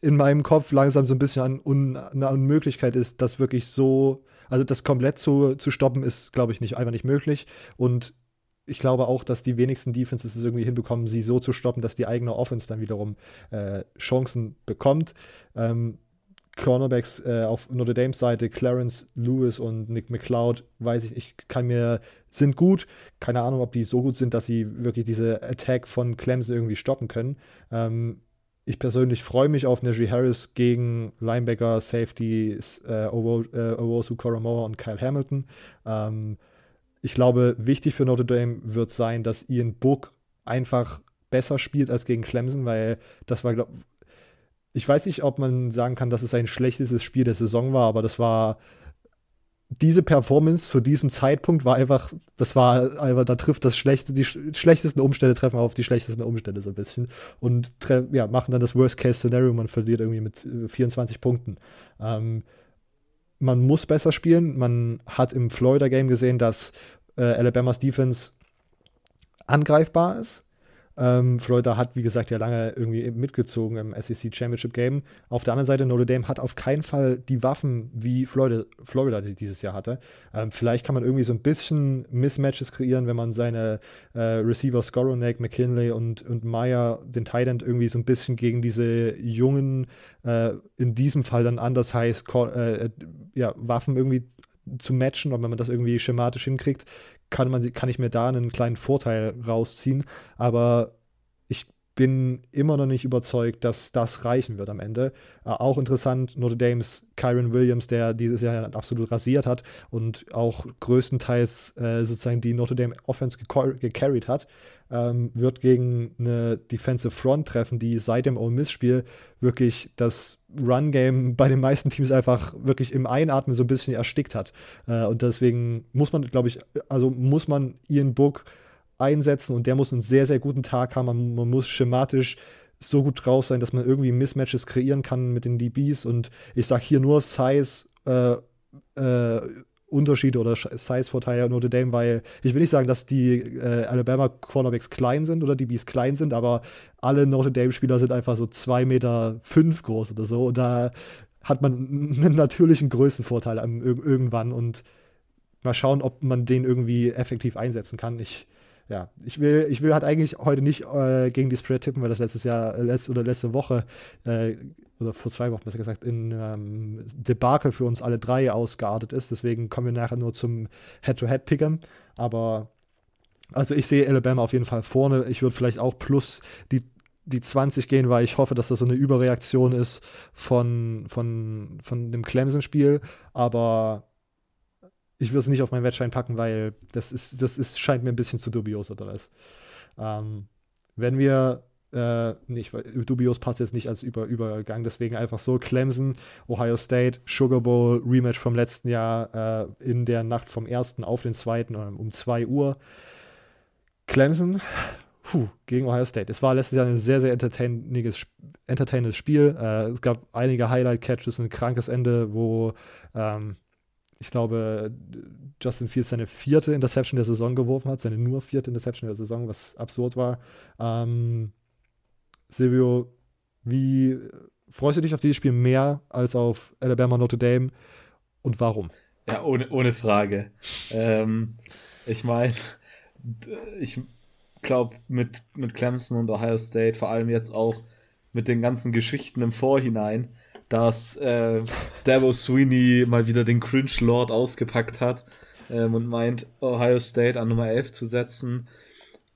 in meinem Kopf langsam so ein bisschen an un, eine Unmöglichkeit ist, das wirklich so, also das komplett zu, zu stoppen, ist, glaube ich, nicht einfach nicht möglich. Und ich glaube auch, dass die wenigsten Defenses es irgendwie hinbekommen, sie so zu stoppen, dass die eigene Offense dann wiederum äh, Chancen bekommt. Ähm, Cornerbacks äh, auf Notre Dames Seite, Clarence Lewis und Nick McLeod, weiß ich, ich kann mir, sind gut. Keine Ahnung, ob die so gut sind, dass sie wirklich diese Attack von Clemson irgendwie stoppen können. Ähm, ich persönlich freue mich auf Najee Harris gegen Linebacker, Safeties, äh, Owosu Koromoa und Kyle Hamilton. Ähm, ich glaube, wichtig für Notre Dame wird sein, dass Ian Book einfach besser spielt als gegen Clemson, weil das war, glaube ich, weiß nicht, ob man sagen kann, dass es ein schlechtestes Spiel der Saison war, aber das war diese Performance zu diesem Zeitpunkt war einfach, das war einfach, da trifft das schlechte, die schlechtesten Umstände treffen auf die schlechtesten Umstände so ein bisschen und ja, machen dann das Worst-Case-Szenario, man verliert irgendwie mit 24 äh, Punkten. Ähm, man muss besser spielen. Man hat im Florida-Game gesehen, dass äh, Alabamas Defense angreifbar ist. Ähm, Florida hat, wie gesagt, ja lange irgendwie mitgezogen im SEC Championship Game. Auf der anderen Seite, Notre Dame hat auf keinen Fall die Waffen, wie Florida, Florida dieses Jahr hatte. Ähm, vielleicht kann man irgendwie so ein bisschen Mismatches kreieren, wenn man seine äh, Receiver Skoronek, McKinley und, und Meyer, den Tight irgendwie so ein bisschen gegen diese jungen, äh, in diesem Fall dann anders heißt, äh, ja, Waffen irgendwie zu matchen und wenn man das irgendwie schematisch hinkriegt, kann, man, kann ich mir da einen kleinen Vorteil rausziehen. Aber ich bin immer noch nicht überzeugt, dass das reichen wird am Ende. Äh, auch interessant, Notre Dames Kyron Williams, der dieses Jahr absolut rasiert hat und auch größtenteils äh, sozusagen die Notre Dame Offense gecarried hat, ähm, wird gegen eine Defensive Front treffen, die seit dem Ole Miss-Spiel wirklich das Run-Game bei den meisten Teams einfach wirklich im Einatmen so ein bisschen erstickt hat. Äh, und deswegen muss man, glaube ich, also muss man Ian Book einsetzen und der muss einen sehr, sehr guten Tag haben. Man, man muss schematisch so gut drauf sein, dass man irgendwie Mismatches kreieren kann mit den DBs. Und ich sage hier nur Size, äh, äh, Unterschiede oder Size-Vorteile Notre Dame, weil ich will nicht sagen, dass die äh, Alabama Cornerbacks klein sind oder DBs klein sind, aber alle Notre Dame-Spieler sind einfach so 2,5 Meter fünf groß oder so. Und da hat man [LAUGHS] einen natürlichen Größenvorteil irgendwann und mal schauen, ob man den irgendwie effektiv einsetzen kann. Ich ja, ich will, ich will halt eigentlich heute nicht äh, gegen die Spread tippen, weil das letztes Jahr äh, oder letzte Woche äh, oder vor zwei Wochen besser gesagt in ähm, Debakel für uns alle drei ausgeartet ist. Deswegen kommen wir nachher nur zum Head-to-Head-Pick'em. Aber also ich sehe Alabama auf jeden Fall vorne. Ich würde vielleicht auch plus die die 20 gehen, weil ich hoffe, dass das so eine Überreaktion ist von, von, von dem Clemson-Spiel. Aber ich würde es nicht auf meinen Wettschein packen, weil das ist, das ist, scheint mir ein bisschen zu dubios oder was. Ähm, wenn wir äh, nicht, dubios passt jetzt nicht als Über Übergang, deswegen einfach so Clemson, Ohio State, Sugar Bowl, Rematch vom letzten Jahr äh, in der Nacht vom 1. auf den 2. um 2 Uhr. Clemson puh, gegen Ohio State. Es war letztes Jahr ein sehr, sehr entertaininges, entertainendes Spiel. Äh, es gab einige Highlight-Catches, ein krankes Ende, wo ähm, ich glaube, Justin Fields seine vierte Interception der Saison geworfen hat, seine nur vierte Interception der Saison, was absurd war. Ähm, Silvio, wie freust du dich auf dieses Spiel mehr als auf Alabama Notre Dame und warum? Ja, ohne, ohne Frage. ähm, ich meine, ich glaube, mit, mit Clemson und Ohio State, vor allem jetzt auch mit den ganzen Geschichten im Vorhinein, dass äh, Davo Sweeney mal wieder den Cringe Lord ausgepackt hat ähm, und meint, Ohio State an Nummer 11 zu setzen,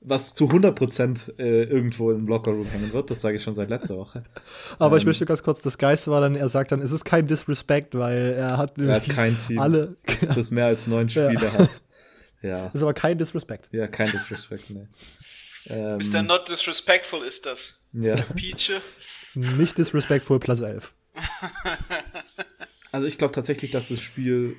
was zu 100% äh, irgendwo im Lockerroom hängen wird. Das sage ich schon seit letzter Woche. [LAUGHS] Aber ähm, ich möchte ganz kurz, das Geiste war dann, er sagt dann, es ist kein Disrespect, weil er hat, er hat kein Team, alle, [LAUGHS] das, das mehr als neun Spiele [LAUGHS] ja. hat. Ja. Das ist aber kein Disrespect. Ja, kein Disrespect, ne. Ähm, Mr. Not Disrespectful ist das. Ja. Peach. Nicht disrespectful plus 11. [LAUGHS] also ich glaube tatsächlich, dass das Spiel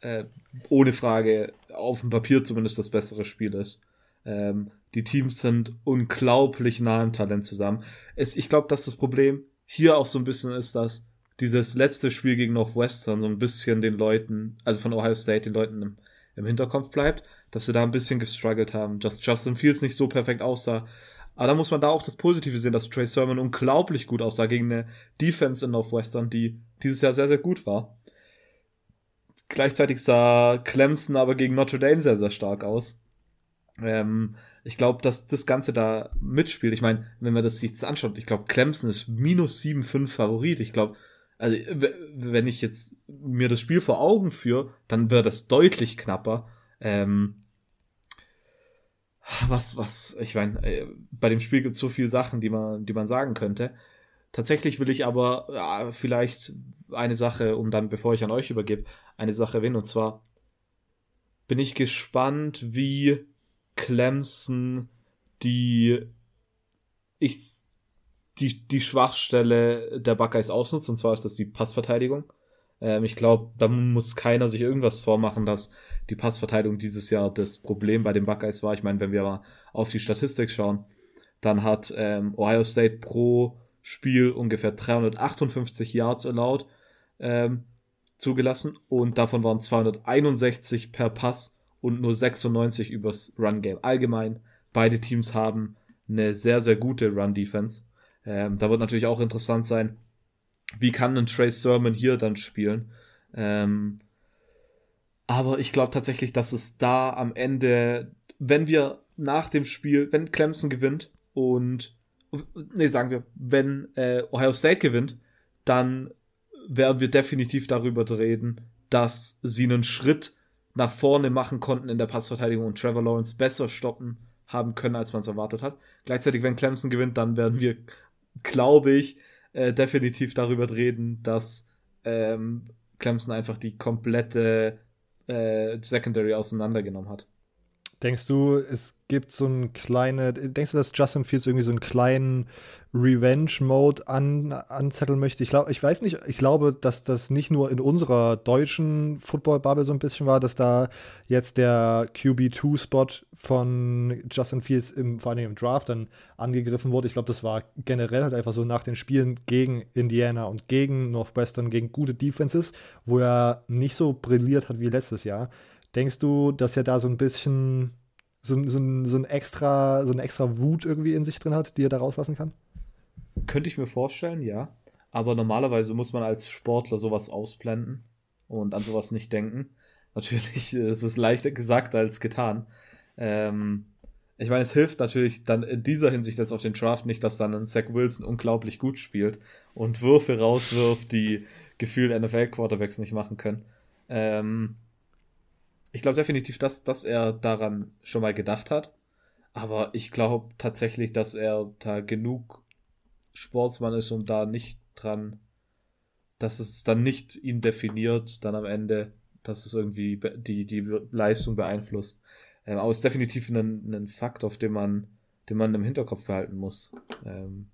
äh, ohne Frage auf dem Papier zumindest das bessere Spiel ist. Ähm, die Teams sind unglaublich nah im Talent zusammen. Es, ich glaube, dass das Problem hier auch so ein bisschen ist, dass dieses letzte Spiel gegen Northwestern so ein bisschen den Leuten, also von Ohio State, den Leuten im, im Hinterkopf bleibt, dass sie da ein bisschen gestruggelt haben, dass Justin Fields nicht so perfekt aussah. Aber da muss man da auch das Positive sehen, dass Trey Sermon unglaublich gut aussah gegen eine Defense in Northwestern, die dieses Jahr sehr, sehr gut war. Gleichzeitig sah Clemson aber gegen Notre Dame sehr, sehr stark aus. Ähm, ich glaube, dass das Ganze da mitspielt. Ich meine, wenn man das sich jetzt anschaut, ich glaube, Clemson ist minus 7,5 Favorit. Ich glaube, also wenn ich jetzt mir das Spiel vor Augen führe, dann wäre das deutlich knapper. Ähm, was, was, ich meine, äh, bei dem Spiel gibt es so viele Sachen, die man, die man sagen könnte. Tatsächlich will ich aber ja, vielleicht eine Sache, um dann, bevor ich an euch übergebe, eine Sache erwähnen. Und zwar bin ich gespannt, wie Clemson die ich die, die Schwachstelle der Buckeyes ausnutzt, und zwar ist das die Passverteidigung. Ähm, ich glaube, da muss keiner sich irgendwas vormachen, dass die Passverteidigung dieses Jahr das Problem bei den Buckeyes war. Ich meine, wenn wir mal auf die Statistik schauen, dann hat ähm, Ohio State pro Spiel ungefähr 358 Yards allowed ähm, zugelassen und davon waren 261 per Pass und nur 96 übers Run Game. Allgemein, beide Teams haben eine sehr, sehr gute Run Defense. Ähm, da wird natürlich auch interessant sein, wie kann ein Trey Sermon hier dann spielen. Ähm, aber ich glaube tatsächlich, dass es da am Ende, wenn wir nach dem Spiel, wenn Clemson gewinnt und, nee, sagen wir, wenn äh, Ohio State gewinnt, dann werden wir definitiv darüber reden, dass sie einen Schritt nach vorne machen konnten in der Passverteidigung und Trevor Lawrence besser stoppen haben können, als man es erwartet hat. Gleichzeitig, wenn Clemson gewinnt, dann werden wir, glaube ich, äh, definitiv darüber reden, dass ähm, Clemson einfach die komplette äh, Secondary auseinandergenommen hat. Denkst du, es gibt so ein kleine, denkst du, dass Justin Fields irgendwie so einen kleinen Revenge-Mode an, anzetteln möchte? Ich, glaub, ich weiß nicht, ich glaube, dass das nicht nur in unserer deutschen Football-Bubble so ein bisschen war, dass da jetzt der QB2-Spot von Justin Fields im, vor allem im Draft dann angegriffen wurde. Ich glaube, das war generell halt einfach so nach den Spielen gegen Indiana und gegen Northwestern, gegen gute Defenses, wo er nicht so brilliert hat wie letztes Jahr. Denkst du, dass er da so ein bisschen so, so, so, ein extra, so eine extra Wut irgendwie in sich drin hat, die er da rauslassen kann? Könnte ich mir vorstellen, ja. Aber normalerweise muss man als Sportler sowas ausblenden und an sowas nicht denken. [LAUGHS] Natürlich es ist es leichter gesagt als getan. Ähm, ich meine, es hilft natürlich dann in dieser Hinsicht jetzt auf den Draft nicht, dass dann ein Zach Wilson unglaublich gut spielt und Würfe rauswirft, die gefühlt NFL-Quarterbacks nicht machen können. Ähm, ich glaube definitiv, dass, dass er daran schon mal gedacht hat. Aber ich glaube tatsächlich, dass er da genug Sportsmann ist, um da nicht dran, dass es dann nicht ihn definiert, dann am Ende, dass es irgendwie die, die Leistung beeinflusst. Ähm, aber es ist definitiv ein, ein Fakt, auf den man den man im Hinterkopf behalten muss. Ähm,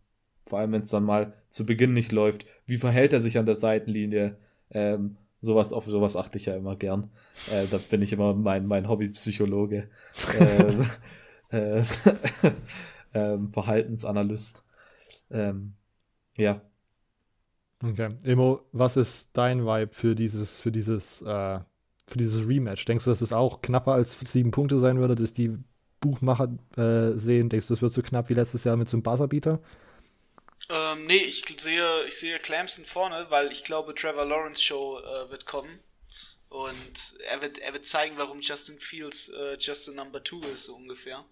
vor allem, wenn es dann mal zu Beginn nicht läuft. Wie verhält er sich an der Seitenlinie? Ähm, sowas, auf sowas achte ich ja immer gern. Äh, da bin ich immer mein, mein Hobbypsychologe. [LAUGHS] ähm, [LAUGHS] äh, [LAUGHS] ähm, Verhaltensanalyst. Ähm, ja. Okay. Emo, was ist dein Vibe für dieses, für dieses, äh, für dieses Rematch? Denkst du, dass es auch knapper als sieben Punkte sein würde, dass die Buchmacher äh, sehen? Denkst du, das wird so knapp wie letztes Jahr mit so einem Buzzerbeater? Ähm, nee, ich sehe, ich sehe Clemson vorne, weil ich glaube, Trevor Lawrence Show äh, wird kommen. Und er wird, er wird zeigen, warum Justin Fields äh, just a number two ist, so ungefähr.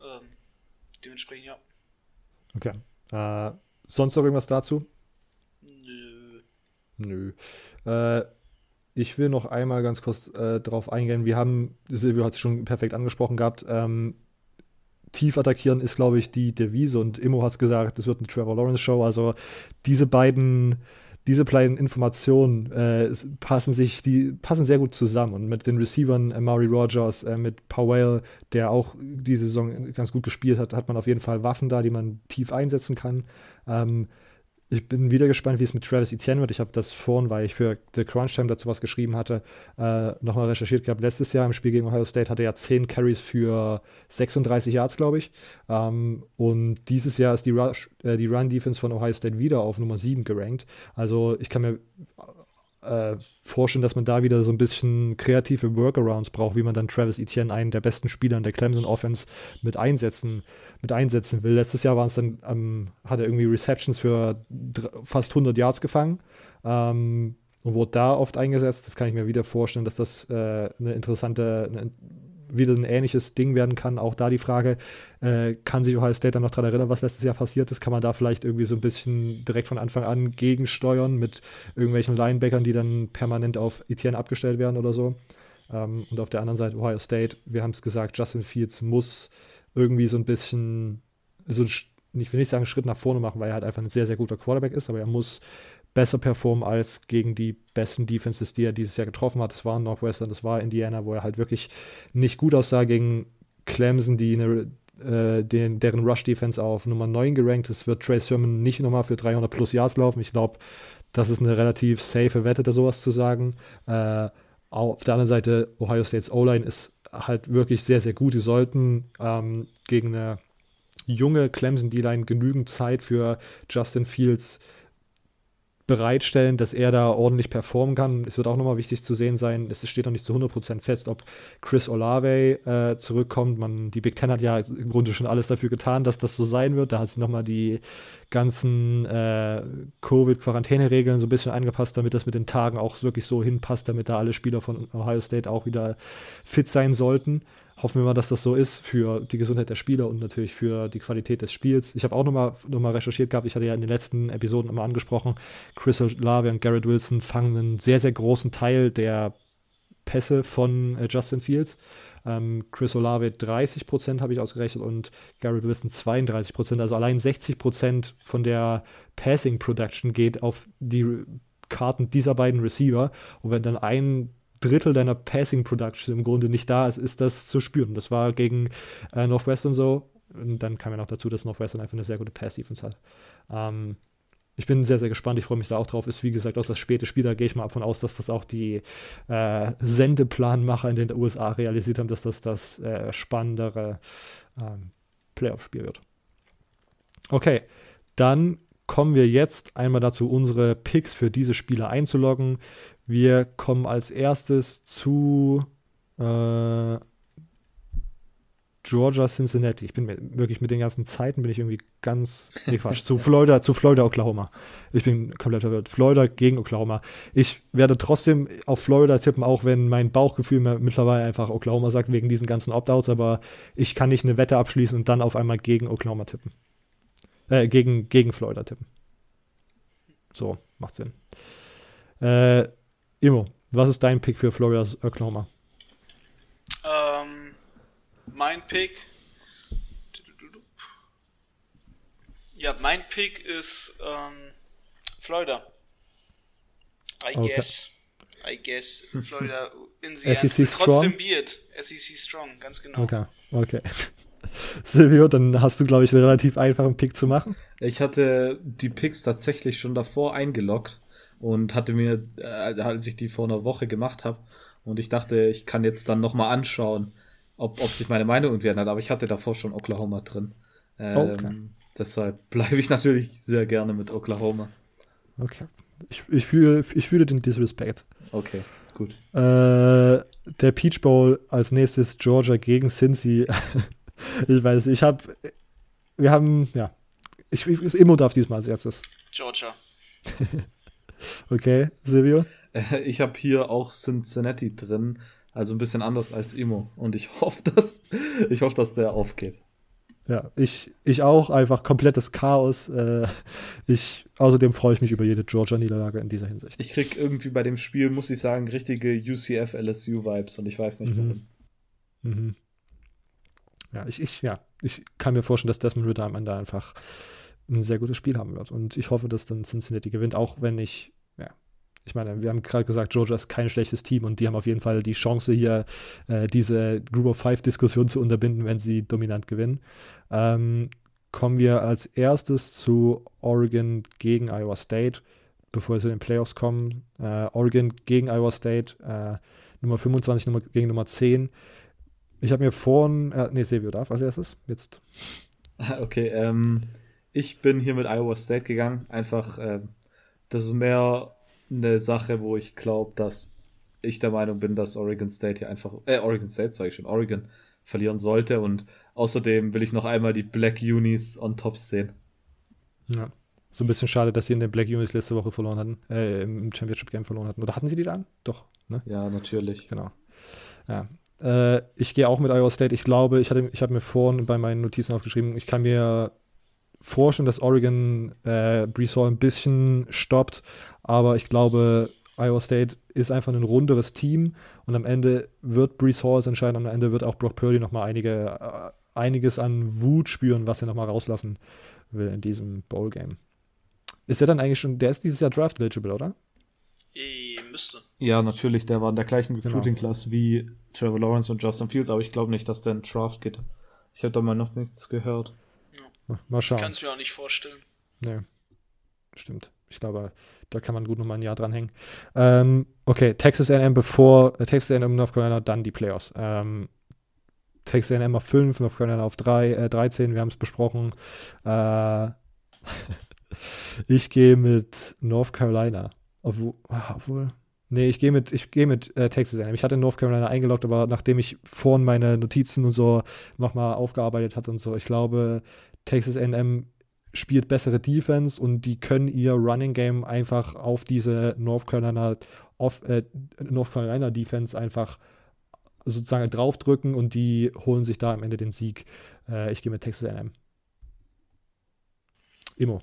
Ähm, dementsprechend, ja. Okay. Äh, sonst noch irgendwas dazu? Nö. Nö. Äh, ich will noch einmal ganz kurz äh, darauf eingehen. Wir haben, Silvio hat es schon perfekt angesprochen gehabt, ähm, tief attackieren ist, glaube ich, die Devise und Immo hat gesagt, es wird eine Trevor Lawrence Show. Also diese beiden, diese beiden Informationen äh, passen sich, die passen sehr gut zusammen. Und mit den Receivern äh, Maury Rogers, äh, mit Powell, der auch diese Saison ganz gut gespielt hat, hat man auf jeden Fall Waffen da, die man tief einsetzen kann. Ähm, ich bin wieder gespannt, wie es mit Travis Etienne wird. Ich habe das vorhin, weil ich für The Crunch Time dazu was geschrieben hatte, äh, nochmal recherchiert gehabt. Letztes Jahr im Spiel gegen Ohio State hatte er 10 Carries für 36 Yards, glaube ich. Ähm, und dieses Jahr ist die, äh, die Run-Defense von Ohio State wieder auf Nummer 7 gerankt. Also ich kann mir äh, vorstellen, dass man da wieder so ein bisschen kreative Workarounds braucht, wie man dann Travis Etienne, einen der besten Spieler in der Clemson Offense, mit einsetzen, mit einsetzen will. Letztes Jahr dann, ähm, hat er irgendwie Receptions für fast 100 Yards gefangen ähm, und wurde da oft eingesetzt. Das kann ich mir wieder vorstellen, dass das äh, eine interessante, eine wieder ein ähnliches Ding werden kann. Auch da die Frage, äh, kann sich Ohio State dann noch daran erinnern, was letztes Jahr passiert ist? Kann man da vielleicht irgendwie so ein bisschen direkt von Anfang an gegensteuern mit irgendwelchen Linebackern, die dann permanent auf Etienne abgestellt werden oder so? Ähm, und auf der anderen Seite Ohio State, wir haben es gesagt, Justin Fields muss irgendwie so ein bisschen, so ein, ich will nicht sagen, einen Schritt nach vorne machen, weil er halt einfach ein sehr, sehr guter Quarterback ist, aber er muss besser performen als gegen die besten Defenses, die er dieses Jahr getroffen hat. Das war Northwestern, das war Indiana, wo er halt wirklich nicht gut aussah gegen Clemson, die eine, äh, den, deren Rush-Defense auf Nummer 9 gerankt ist, wird Trey Sermon nicht nochmal für 300 plus Yards laufen. Ich glaube, das ist eine relativ safe Wette, da sowas zu sagen. Äh, auf der anderen Seite, Ohio States O-Line ist halt wirklich sehr, sehr gut. Die sollten ähm, gegen eine junge Clemson D-Line genügend Zeit für Justin Fields äh, bereitstellen, dass er da ordentlich performen kann. Es wird auch nochmal wichtig zu sehen sein, es steht noch nicht zu 100% fest, ob Chris Olave äh, zurückkommt. Man, die Big Ten hat ja im Grunde schon alles dafür getan, dass das so sein wird. Da hat sie nochmal die ganzen äh, Covid-Quarantäneregeln so ein bisschen angepasst, damit das mit den Tagen auch wirklich so hinpasst, damit da alle Spieler von Ohio State auch wieder fit sein sollten hoffen wir mal, dass das so ist für die Gesundheit der Spieler und natürlich für die Qualität des Spiels. Ich habe auch nochmal noch mal recherchiert gehabt, ich hatte ja in den letzten Episoden immer angesprochen, Chris Olave und Garrett Wilson fangen einen sehr, sehr großen Teil der Pässe von äh, Justin Fields. Ähm, Chris Olave 30% habe ich ausgerechnet und Garrett Wilson 32% Also allein 60% von der Passing Production geht auf die Karten dieser beiden Receiver. Und wenn dann ein Drittel deiner Passing Production im Grunde nicht da ist, ist das zu spüren. Das war gegen äh, Northwestern so. Und dann kam ja noch dazu, dass Northwestern einfach eine sehr gute Pass-Defense hat. Ähm, ich bin sehr, sehr gespannt. Ich freue mich da auch drauf. Ist wie gesagt auch das späte Spiel. Da gehe ich mal davon aus, dass das auch die äh, Sendeplanmacher in den USA realisiert haben, dass das das äh, spannendere ähm, Playoff-Spiel wird. Okay, dann kommen wir jetzt einmal dazu, unsere Picks für diese Spiele einzuloggen. Wir kommen als erstes zu äh, Georgia, Cincinnati. Ich bin mir, wirklich mit den ganzen Zeiten bin ich irgendwie ganz. Nee, Quatsch. zu [LAUGHS] Florida, zu Florida, Oklahoma. Ich bin komplett verwirrt. Florida gegen Oklahoma. Ich werde trotzdem auf Florida tippen, auch wenn mein Bauchgefühl mir mittlerweile einfach Oklahoma sagt, wegen diesen ganzen Opt-outs, aber ich kann nicht eine Wette abschließen und dann auf einmal gegen Oklahoma tippen. Äh, gegen, gegen Florida tippen. So, macht Sinn. Äh, Imo, was ist dein Pick für Floridas Oklahoma? Ähm, mein Pick. Ja, mein Pick ist ähm, Florida. I okay. guess. I guess. Florida [LAUGHS] in the SEC Strong. Trotzdem Beard. SEC Strong, ganz genau. Okay, okay. [LAUGHS] Silvio, dann hast du, glaube ich, einen relativ einfachen Pick zu machen. Ich hatte die Picks tatsächlich schon davor eingeloggt und hatte mir, äh, als ich die vor einer Woche gemacht habe, und ich dachte, ich kann jetzt dann nochmal anschauen, ob, ob sich meine Meinung irgendwie ändert, aber ich hatte davor schon Oklahoma drin. Ähm, okay. Deshalb [LAUGHS] bleibe ich natürlich sehr gerne mit Oklahoma. Okay. Ich, ich, fühle, ich fühle den Disrespect. Okay, gut. Äh, der Peach Bowl als nächstes Georgia gegen Cincy. [LAUGHS] ich weiß, ich habe, wir haben, ja, ich, ich ist Immo darf diesmal als erstes. Georgia. [LAUGHS] okay, Silvio? Ich habe hier auch Cincinnati drin, also ein bisschen anders als Immo. Und ich [LAUGHS] hoffe, dass, ich hoffe, dass der aufgeht. Ja, ich, ich auch, einfach komplettes Chaos. Äh, ich, außerdem freue ich mich über jede Georgia-Niederlage in dieser Hinsicht. Ich krieg irgendwie bei dem Spiel, muss ich sagen, richtige UCF-LSU-Vibes und ich weiß nicht mhm. warum. Mhm. Ja, ich, ich, ja, ich kann mir vorstellen, dass Desmond Ritter am Ende einfach ein sehr gutes Spiel haben wird. Und ich hoffe, dass dann Cincinnati gewinnt, auch wenn ich ich meine, wir haben gerade gesagt, Georgia ist kein schlechtes Team und die haben auf jeden Fall die Chance, hier äh, diese Group of Five-Diskussion zu unterbinden, wenn sie dominant gewinnen. Ähm, kommen wir als erstes zu Oregon gegen Iowa State, bevor wir zu den Playoffs kommen. Äh, Oregon gegen Iowa State, äh, Nummer 25 Nummer, gegen Nummer 10. Ich habe mir vorhin, äh, nee, Silvio darf als erstes, jetzt. [LAUGHS] Okay, ähm, ich bin hier mit Iowa State gegangen, einfach, äh, das ist mehr eine Sache, wo ich glaube, dass ich der Meinung bin, dass Oregon State hier einfach, äh, Oregon State sage ich schon, Oregon verlieren sollte und außerdem will ich noch einmal die Black Unis on top sehen. Ja. So ein bisschen schade, dass sie in der Black Unis letzte Woche verloren hatten, äh, im Championship Game verloren hatten. Oder hatten sie die dann? Doch, ne? Ja, natürlich. Genau. Ja. Äh, ich gehe auch mit Iowa State. Ich glaube, ich, ich habe mir vorhin bei meinen Notizen aufgeschrieben, ich kann mir vorstellen, dass Oregon äh, Brees Hall ein bisschen stoppt, aber ich glaube, Iowa State ist einfach ein runderes Team und am Ende wird Brees Hall entscheiden und am Ende wird auch Brock Purdy nochmal einige, äh, einiges an Wut spüren, was er nochmal rauslassen will in diesem Bowl-Game. Ist er dann eigentlich schon, der ist dieses Jahr Draft-eligible, oder? E müsste. Ja, natürlich, der war in der gleichen genau. Recruiting-Class genau. wie Trevor Lawrence und Justin Fields, aber ich glaube nicht, dass der in Draft geht. Ich habe da mal noch nichts gehört. Mal schauen. Ich kann es mir auch nicht vorstellen. Nee. Stimmt. Ich glaube, da kann man gut nochmal ein Jahr dranhängen. Ähm, okay, Texas AM bevor, äh, Texas AM North Carolina, dann die Playoffs. Ähm, Texas AM auf 5, North Carolina auf 3, äh, 13, wir haben es besprochen. Äh, [LAUGHS] ich gehe mit North Carolina. Obwohl, ah, obwohl Nee, ich gehe mit, ich gehe mit äh, Texas A&M. Ich hatte North Carolina eingeloggt, aber nachdem ich vorhin meine Notizen und so nochmal aufgearbeitet hatte und so, ich glaube, Texas A&M spielt bessere Defense und die können ihr Running Game einfach auf diese North Carolina, auf, äh, North Carolina Defense einfach sozusagen draufdrücken und die holen sich da am Ende den Sieg. Äh, ich gehe mit Texas A&M. Immo.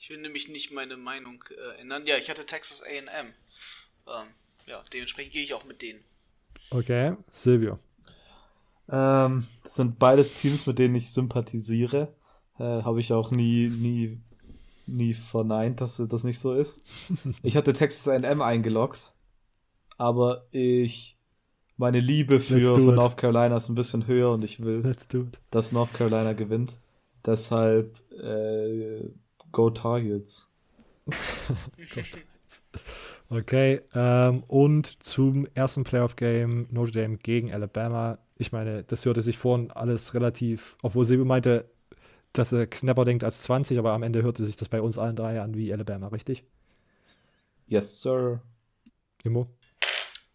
Ich will nämlich nicht meine Meinung äh, ändern. Ja, ich hatte Texas A&M. Ähm, ja, dementsprechend gehe ich auch mit denen. Okay, Silvio. Ähm, das sind beides Teams, mit denen ich sympathisiere. Äh, Habe ich auch nie, nie, nie verneint, dass das nicht so ist. [LAUGHS] ich hatte Texas A&M eingeloggt, aber ich meine Liebe für von North Carolina ist ein bisschen höher und ich will, dass North Carolina gewinnt. Deshalb äh, [LAUGHS] Go Targets. okay, ähm, und zum ersten Playoff-Game Notre Dame gegen Alabama ich meine, das hörte sich vorhin alles relativ, obwohl Silvio meinte, dass er knapper denkt als 20, aber am Ende hörte sich das bei uns allen drei an wie Alabama, richtig? Yes, sir. Immo?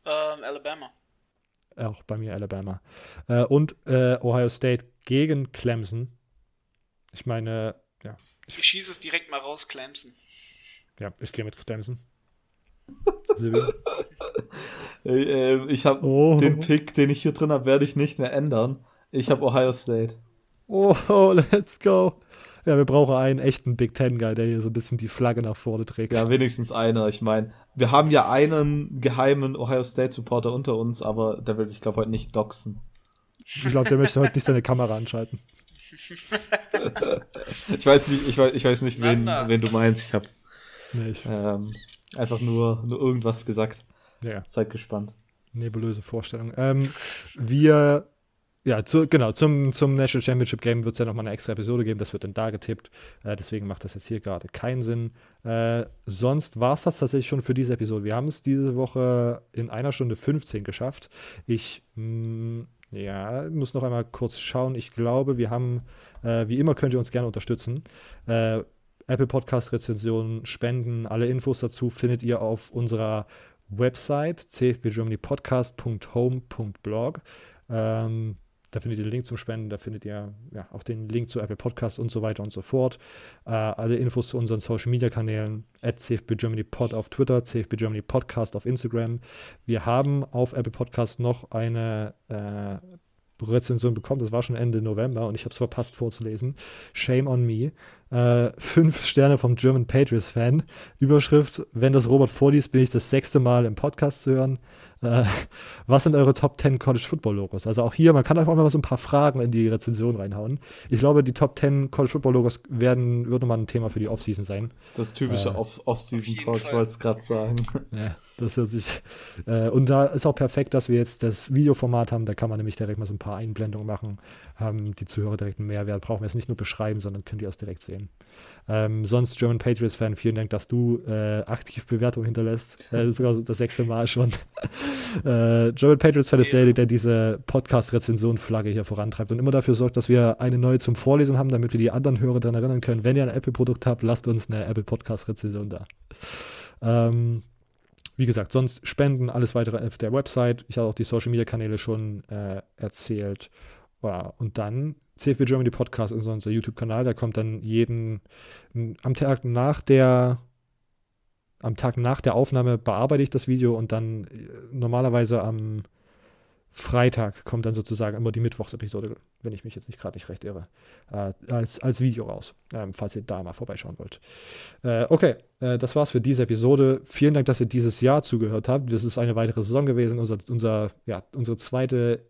Ähm, Alabama. Auch bei mir Alabama. Äh, und äh, Ohio State gegen Clemson. Ich meine, ja. Ich, ich schieße es direkt mal raus, Clemson. Ja, ich gehe mit Clemson. [LAUGHS] äh, ich habe oh. den Pick, den ich hier drin habe, werde ich nicht mehr ändern. Ich habe Ohio State. Oh, [LAUGHS] let's go. Ja, wir brauchen einen echten Big Ten Guy, der hier so ein bisschen die Flagge nach vorne trägt. Ja, wenigstens einer. Ich meine, wir haben ja einen geheimen Ohio State Supporter unter uns, aber der will sich, glaube ich, heute nicht doxen. Ich glaube, der möchte heute nicht seine Kamera anschalten. [LAUGHS] ich weiß nicht, ich weiß, ich weiß nicht, wen, wen du meinst. Ich habe nee, ähm, einfach nur, nur irgendwas gesagt. Ja. Seid gespannt. Nebulöse Vorstellung. Ähm, wir ja, zu, genau, zum, zum National Championship Game wird es ja nochmal eine extra Episode geben, das wird dann da getippt. Äh, deswegen macht das jetzt hier gerade keinen Sinn. Äh, sonst war es das tatsächlich schon für diese Episode. Wir haben es diese Woche in einer Stunde 15 geschafft. Ich mh, mm, ja, muss noch einmal kurz schauen. Ich glaube, wir haben, äh, wie immer könnt ihr uns gerne unterstützen. Äh, Apple Podcast Rezensionen, Spenden, alle Infos dazu findet ihr auf unserer Website cfbgermanypodcast.home.blog. Ähm, da findet ihr den Link zum Spenden, da findet ihr ja, auch den Link zu Apple Podcasts und so weiter und so fort. Äh, alle Infos zu unseren Social Media Kanälen, at CFBGermanyPod auf Twitter, CFB Podcast auf Instagram. Wir haben auf Apple Podcast noch eine äh, Rezension bekommen. Das war schon Ende November und ich habe es verpasst vorzulesen. Shame on me. Äh, fünf Sterne vom German Patriots Fan. Überschrift: Wenn das Robert vorliest, bin ich das sechste Mal im Podcast zu hören. Äh, was sind eure Top 10 College Football Logos? Also auch hier, man kann einfach mal so ein paar Fragen in die Rezension reinhauen. Ich glaube, die Top 10 College Football Logos werden, wird nochmal ein Thema für die Offseason sein. Das typische äh, Off-Season-Talk, ich wollte es gerade sagen. Ja, das hört sich. Äh, und da ist auch perfekt, dass wir jetzt das Videoformat haben. Da kann man nämlich direkt mal so ein paar Einblendungen machen. Haben die Zuhörer direkt einen Mehrwert. Brauchen wir es nicht nur beschreiben, sondern können die auch direkt sehen. Ähm, sonst German Patriots Fan, vielen Dank, dass du äh, aktiv Bewertung hinterlässt. Äh, sogar das sechste Mal schon. [LAUGHS] äh, German Patriots Fan ist derjenige, der diese Podcast-Rezension-Flagge hier vorantreibt und immer dafür sorgt, dass wir eine neue zum Vorlesen haben, damit wir die anderen Hörer daran erinnern können. Wenn ihr ein Apple-Produkt habt, lasst uns eine Apple Podcast-Rezension da. Ähm, wie gesagt, sonst Spenden, alles weitere auf der Website. Ich habe auch die Social Media Kanäle schon äh, erzählt. Ja, und dann CFB Germany Podcast ist unser YouTube-Kanal. Der kommt dann jeden am Tag nach der am Tag nach der Aufnahme bearbeite ich das Video und dann äh, normalerweise am Freitag kommt dann sozusagen immer die Mittwochsepisode, wenn ich mich jetzt nicht gerade nicht recht irre, äh, als, als Video raus, ähm, falls ihr da mal vorbeischauen wollt. Äh, okay, äh, das war's für diese Episode. Vielen Dank, dass ihr dieses Jahr zugehört habt. Das ist eine weitere Saison gewesen, unser, unser, ja, unsere zweite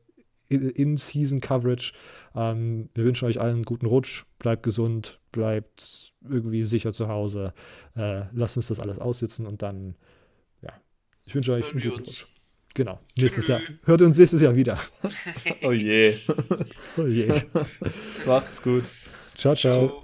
In-Season-Coverage. Ähm, wir wünschen euch allen einen guten Rutsch, bleibt gesund, bleibt irgendwie sicher zu Hause. Äh, lasst uns das alles aussitzen und dann, ja, ich wünsche euch einen guten Rutsch. Genau, [LAUGHS] nächstes Jahr. Hört uns nächstes Jahr wieder. oh je. [LAUGHS] oh je. Macht's gut. ciao. ciao. ciao.